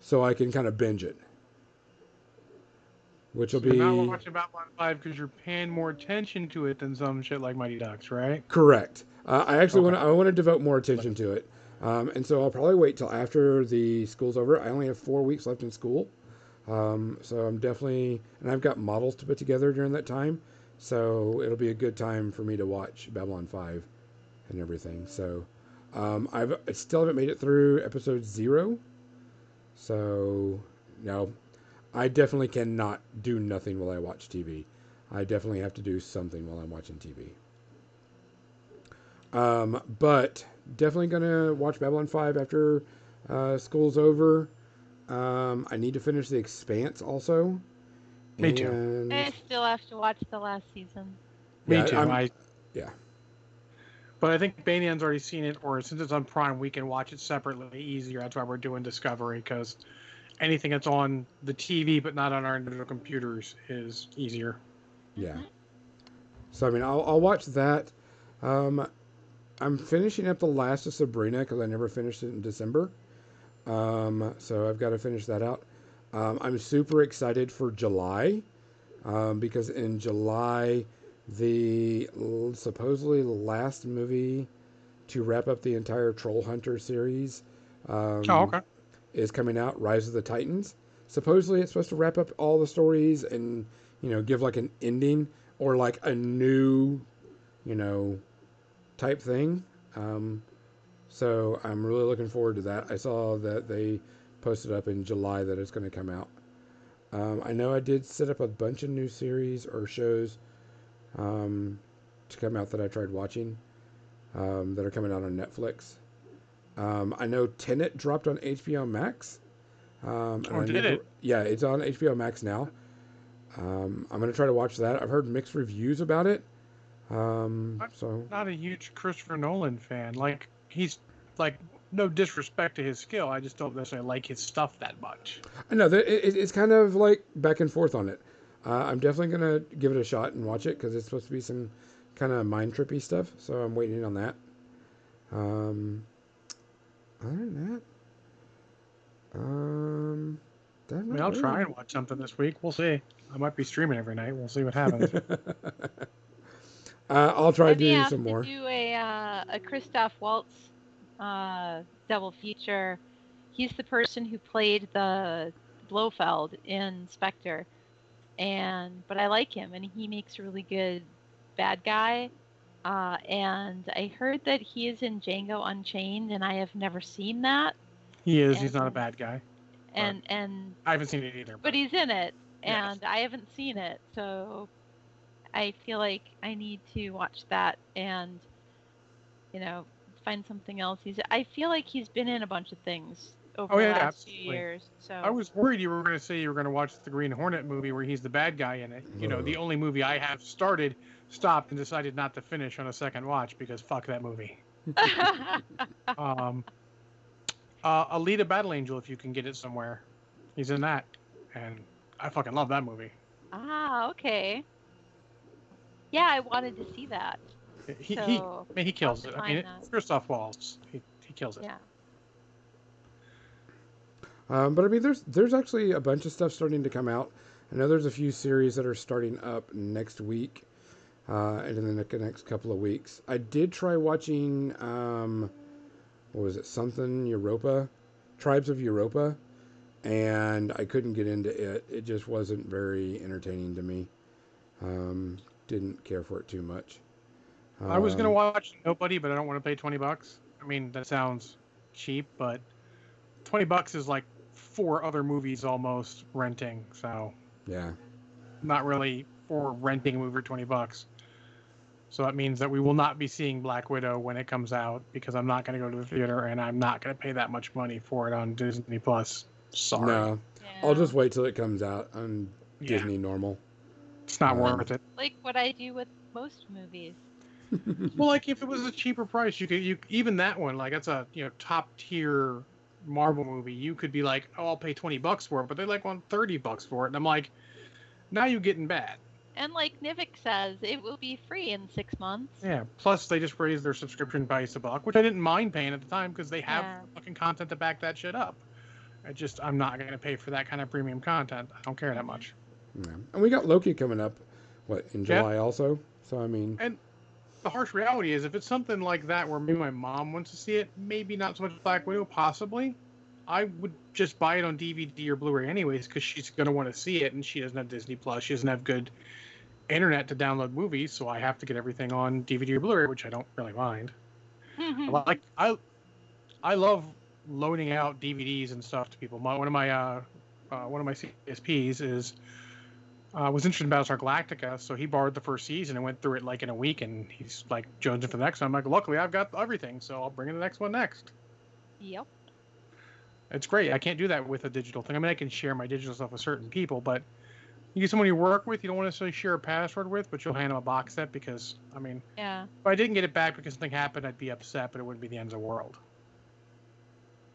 so I can kind of binge it. Which will You're be not watching Babylon 5 because you're paying more attention to it than some shit like Mighty Ducks, right? correct. Uh, I actually Okay. want to I want to devote more attention to it, um, and so I'll probably wait till after the school's over. I only have four weeks left in school, um, so I'm definitely and I've got models to put together during that time, so it'll be a good time for me to watch Babylon Five and everything. So um, I've I still haven't made it through episode zero, so no, I definitely cannot do nothing while I watch TV. I definitely have to do something while I'm watching TV. Um, but definitely gonna watch Babylon Five after uh, school's over. Um, I need to finish The Expanse also. Me too. And- I still have to watch the last season. Me Yeah, too. I'm- I, yeah. But I think Banyan's already seen it, or since it's on Prime, we can watch it separately easier. That's why we're doing Discovery, because anything that's on the TV but not on our individual computers is easier. Yeah. So I mean, I'll, I'll watch that. Um, I'm finishing up the last of Sabrina because I never finished it in December. Um, so I've got to finish that out. Um, I'm super excited for July um, because in July, the l- supposedly last movie to wrap up the entire Troll Hunter series um, oh, okay. Is coming out, Rise of the Titans. Supposedly, it's supposed to wrap up all the stories and you know give like an ending or like a new, you know, type thing. Um, so I'm really looking forward to that. I saw that they posted up in July that it's going to come out. Um, I know I did set up a bunch of new series or shows um, to come out that I tried watching um, that are coming out on Netflix. Um, I know Tenet dropped on HBO Max. Um, and Oh, I did it? Yeah, it's on HBO Max now. Um, I'm gonna try to watch that. I've heard mixed reviews about it. Um, I'm so Not a huge Christopher Nolan fan. Like he's like no disrespect to his skill. I just don't necessarily like his stuff that much. I know that it- it's kind of like back and forth on it. Uh, I'm definitely gonna give it a shot and watch it because it's supposed to be some kind of mind trippy stuff. So I'm waiting on that. Um, other than that, um, I mean, I'll try and watch something this week. We'll see. I might be streaming every night. We'll see what happens. uh, I'll try to do have some to more. do a uh, a Christoph Waltz uh, double feature. He's the person who played the Blofeld in Spectre, and but I like him, and he makes a really good bad guy. Uh, and I heard that he is in Django Unchained, and I have never seen that. he is. He's not a bad guy. And and I haven't seen it either. but he's in it, Yes. and I haven't seen it, so I feel like I need to watch that and you know find something else. He's I feel like he's been in a bunch of things over Oh, the yeah, last few absolutely. years. So I was worried you were going to say you were going to watch the Green Hornet movie where he's the bad guy in it. You know, the only movie I have started, stopped, and decided not to finish on a second watch because fuck that movie. Um, uh, Alita Battle Angel, if you can get it somewhere, he's in that, and I fucking love that movie. ah okay. Yeah, I wanted to see that. He he, So I mean, he kills it. I mean, find that. Christoph Waltz, he, he kills it. yeah. Um, but I mean, there's there's actually a bunch of stuff starting to come out. I know there's a few series that are starting up next week, uh, and in the next couple of weeks. I did try watching, um, what was it, something Europa, Tribes of Europa, and I couldn't get into it. It just wasn't very entertaining to me. Um, didn't care for it too much. I was gonna Um, watch Nobody, but I don't want to pay twenty bucks. I mean, that sounds cheap, but twenty bucks is like four other movies almost renting. So Yeah. not really for renting a movie for 20 bucks. So that means that we will not be seeing Black Widow when it comes out because I'm not going to go to the theater and I'm not going to pay that much money for it on Disney Plus. Sorry. No, I'll just wait till it comes out on Yeah, Disney normal. it's not Um, worth it. like what I do with most movies. Well, like if it was a cheaper price, you could you even that one like that's a you know top tier Marvel movie. You could be like, oh, I'll pay 20 bucks for it, but they like want 30 bucks for it, and I'm like, now you're getting bad. And like Nivik says, it will be free in six months. Yeah. Plus, they just raised their subscription price a buck, which I didn't mind paying at the time because they have Yeah. fucking content to back that shit up. I just I'm not going to pay for that kind of premium content. I don't care that much. Yeah. And we got Loki coming up, what in Yeah. July also. So I mean, The harsh reality is, if it's something like that where maybe my mom wants to see it, maybe not so much Black Widow, possibly, I would just buy it on DVD or Blu-ray anyways, because she's gonna want to see it, and she doesn't have Disney Plus, she doesn't have good internet to download movies, so I have to get everything on DVD or Blu-ray, which I don't really mind. I like I, I love loaning out DVDs and stuff to people. My, one of my uh, uh, one of my CSPs is uh, was interested in Battlestar Galactica, so he borrowed the first season and went through it like in a week, and he's like jonesing for the next one. I'm like, luckily I've got everything, so I'll bring in the next one next. Yep. It's great. I can't do that with a digital thing. I mean, I can share my digital stuff with certain people, but you get someone you work with, you don't want to necessarily share a password with, but you'll hand them a box set because, I mean, Yeah. if I didn't get it back because something happened, I'd be upset, but it wouldn't be the end of the world.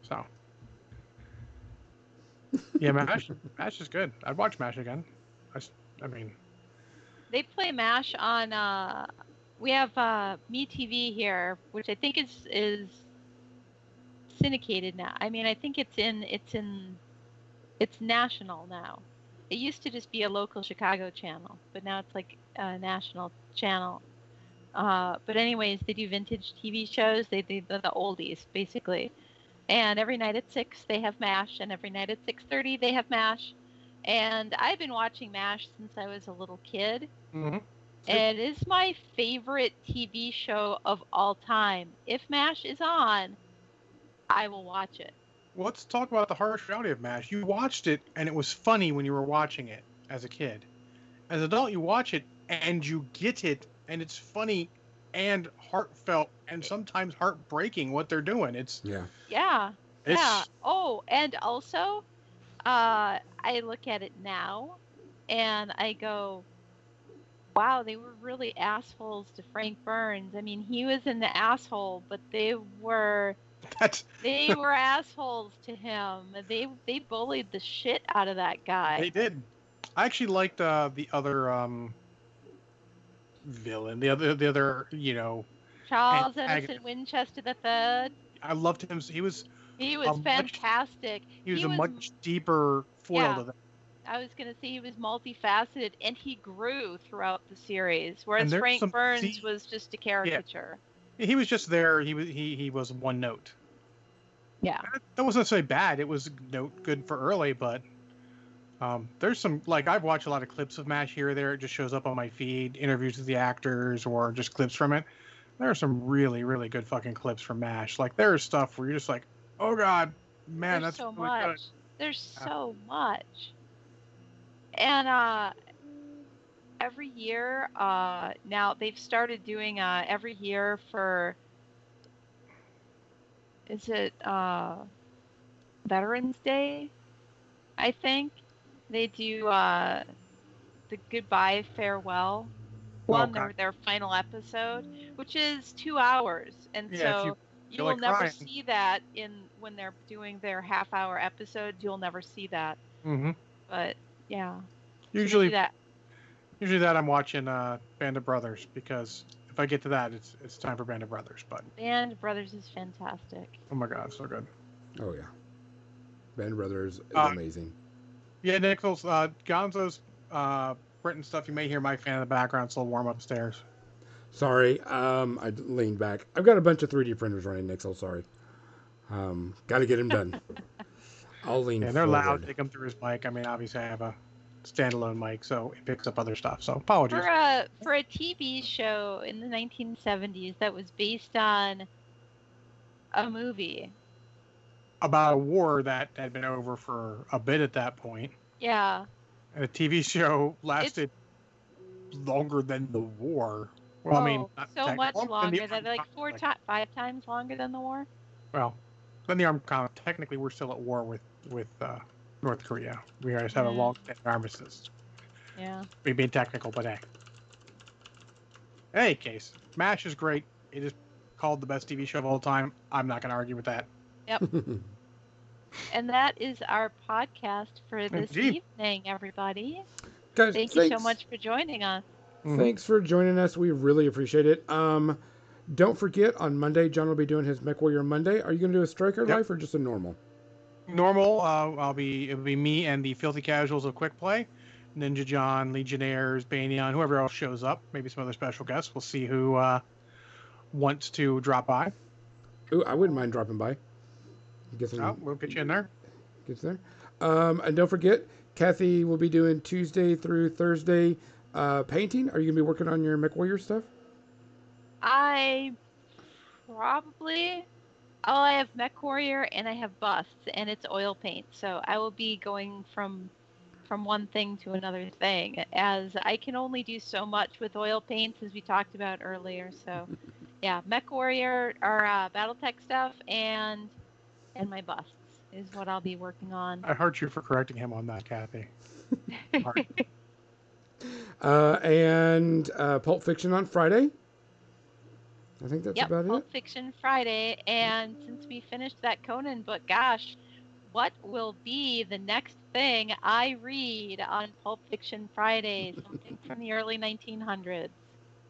So, yeah, Mash, Mash is good. I'd watch Mash again. I, I mean, They play MASH on. Uh, we have uh, MeTV here, which I think is is syndicated now. I mean, I think it's in it's in it's national now. It used to just be a local Chicago channel, but now it's like a national channel. Uh, but anyways, they do vintage TV shows. They do the, the oldies basically, and every night at six they have MASH, and every night at six thirty they have MASH. And I've been watching MASH since I was a little kid. mhm. It is my favorite TV show of all time. If MASH is on, I will watch it. Well, let's talk about the harsh reality of MASH. You watched it, and it was funny when you were watching it as a kid. As an adult, you watch it, and you get it, and it's funny and heartfelt, and sometimes heartbreaking what they're doing. It's, yeah. Yeah. it's Yeah. Oh, and also, uh, I look at it now and I go, wow, they were really assholes to Frank Burns. I mean, he was an asshole, but they were that's they were assholes to him. They they bullied the shit out of that guy. They did. I actually liked uh, the other um, villain, the other, the other, you know, Charles and- Emerson Winchester the third. I loved him. He was He was much- fantastic. he was He a was- much deeper foil Yeah. to that. I was gonna say he was multifaceted, and he grew throughout the series. Whereas Frank some Burns see- was just a caricature. Yeah. He was just there. He was he he was one note. Yeah. That wasn't necessarily bad. It was note good for early, but um, there's some like I've watched a lot of clips of Mash here or there. It just shows up on my feed, interviews with the actors or just clips from it. There are some really really good fucking clips from Mash. Like there's stuff where you're just like, oh god, man, There's that's so really much. good. There's Yeah. so much. And uh every year, uh now they've started doing uh every year for is it uh Veterans Day? I think. They do uh the goodbye farewell one Okay. their, their final episode, which is two hours. And Yeah, so you you feel will like never crying. see that in when they're doing their half hour episodes you'll never see that hmm but yeah So they do Usually, that usually that I'm watching uh, Band of Brothers because if I get to that, it's it's time for Band of Brothers. But band of brothers is fantastic oh my god, so good. Oh yeah. Band of Brothers is Uh, amazing. Yeah, Nichols, uh, Gonzo's uh, written stuff. You may hear my fan in the background. It's a little warm upstairs. Sorry, um, I leaned back. I've got a bunch of 3D printers running, Nixel. Sorry. Um, got to get them done. I'll lean. Yeah, they're loud. forward. They come through his mic. I mean, obviously, I have a standalone mic, so it picks up other stuff. So apologies. for a for a tv show in the 1970s that was based on a movie About a war that had been over for a bit at that point, yeah and a TV show lasted longer than the war. Well, I mean, Oh, so much longer than than like four conflict. times five times longer than the war Well, then the armed conflict. Technically, we're still at war with with uh, North Korea. We just have a Mm. long armistice. yeah me being technical, but hey. In any case, MASH is great. It is called the best TV show of all time. I'm not going to argue with that. Yep. and that is our podcast for this Indeed. evening everybody Guys, thank you so much for joining us Thanks for joining us. We really appreciate it. Um, don't forget on Monday, John will be doing his Mech Warrior Monday. Are you going to do a Striker Yep. Life or just a normal? Normal, uh, I'll be it'll be me and the Filthy Casuals of Quick Play, Ninja John, Legionnaires, Banyan, whoever else shows up. Maybe some other special guests. We'll see who uh, wants to drop by. Ooh, I wouldn't mind dropping by. Get some Oh, we'll get you in there. gets there. Um, and don't forget, Kathy will be doing Tuesday through Thursday uh, painting. Are you gonna be working on your MechWarrior stuff? I probably. Oh, I have Mech Warrior and I have busts, and it's oil paint. So I will be going from from one thing to another thing, as I can only do so much with oil paints, as we talked about earlier. So, yeah, Mech Warrior or uh, BattleTech stuff, and and my busts is what I'll be working on. I heard you for correcting him on that, Kathy. Sorry. Uh, and uh, Pulp Fiction on Friday. I think that's yep, about Pulp it. Pulp Fiction Friday. And since we finished that Conan book, gosh, what will be the next thing I read on Pulp Fiction Friday? Something from the early 1900s.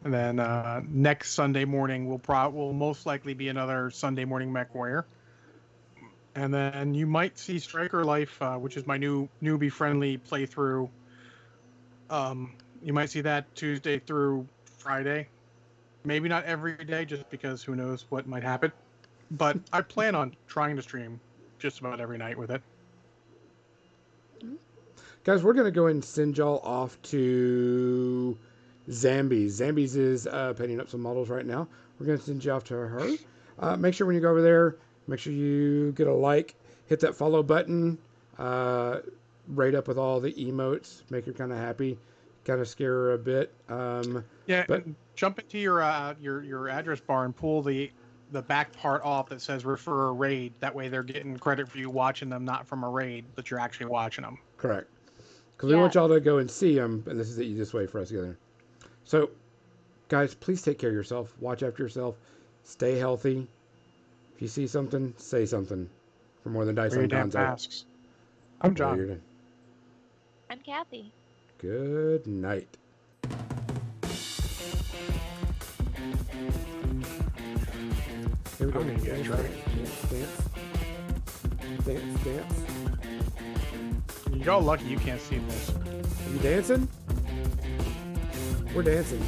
And then uh, next Sunday morning will pro will most likely be another Sunday morning Mech Warrior. And then you might see Striker Life, uh, which is my new newbie friendly playthrough. Um, you might see that Tuesday through Friday. Maybe not every day, just because who knows what might happen. But I plan on trying to stream just about every night with it. Guys, we're gonna go and send y'all off to Zambies. Zambies is uh, painting up some models right now. We're gonna send you off to her. Uh, make sure when you go over there, make sure you get a like, hit that follow button, uh, rate up with all the emotes, make her kind of happy, kind of scare her a bit. Um, Yeah, But- jump into your uh, your your address bar and pull the the back part off that says refer a raid. That way they're getting credit for you watching them, not from a raid, but you're actually watching them. correct. Because we want y'all to go and see them, and this is the easiest way for us to get there. So, guys, please take care of yourself. Watch after yourself. Stay healthy. If you see something, say something. For more than dice Wear your on damn Donzo. masks. I'm John. Your- I'm Kathy. Good night. Here we go. I'm gonna get Dance, dance, dance, dance, dance. Y'all lucky you can't see this. You dancing? We're dancing.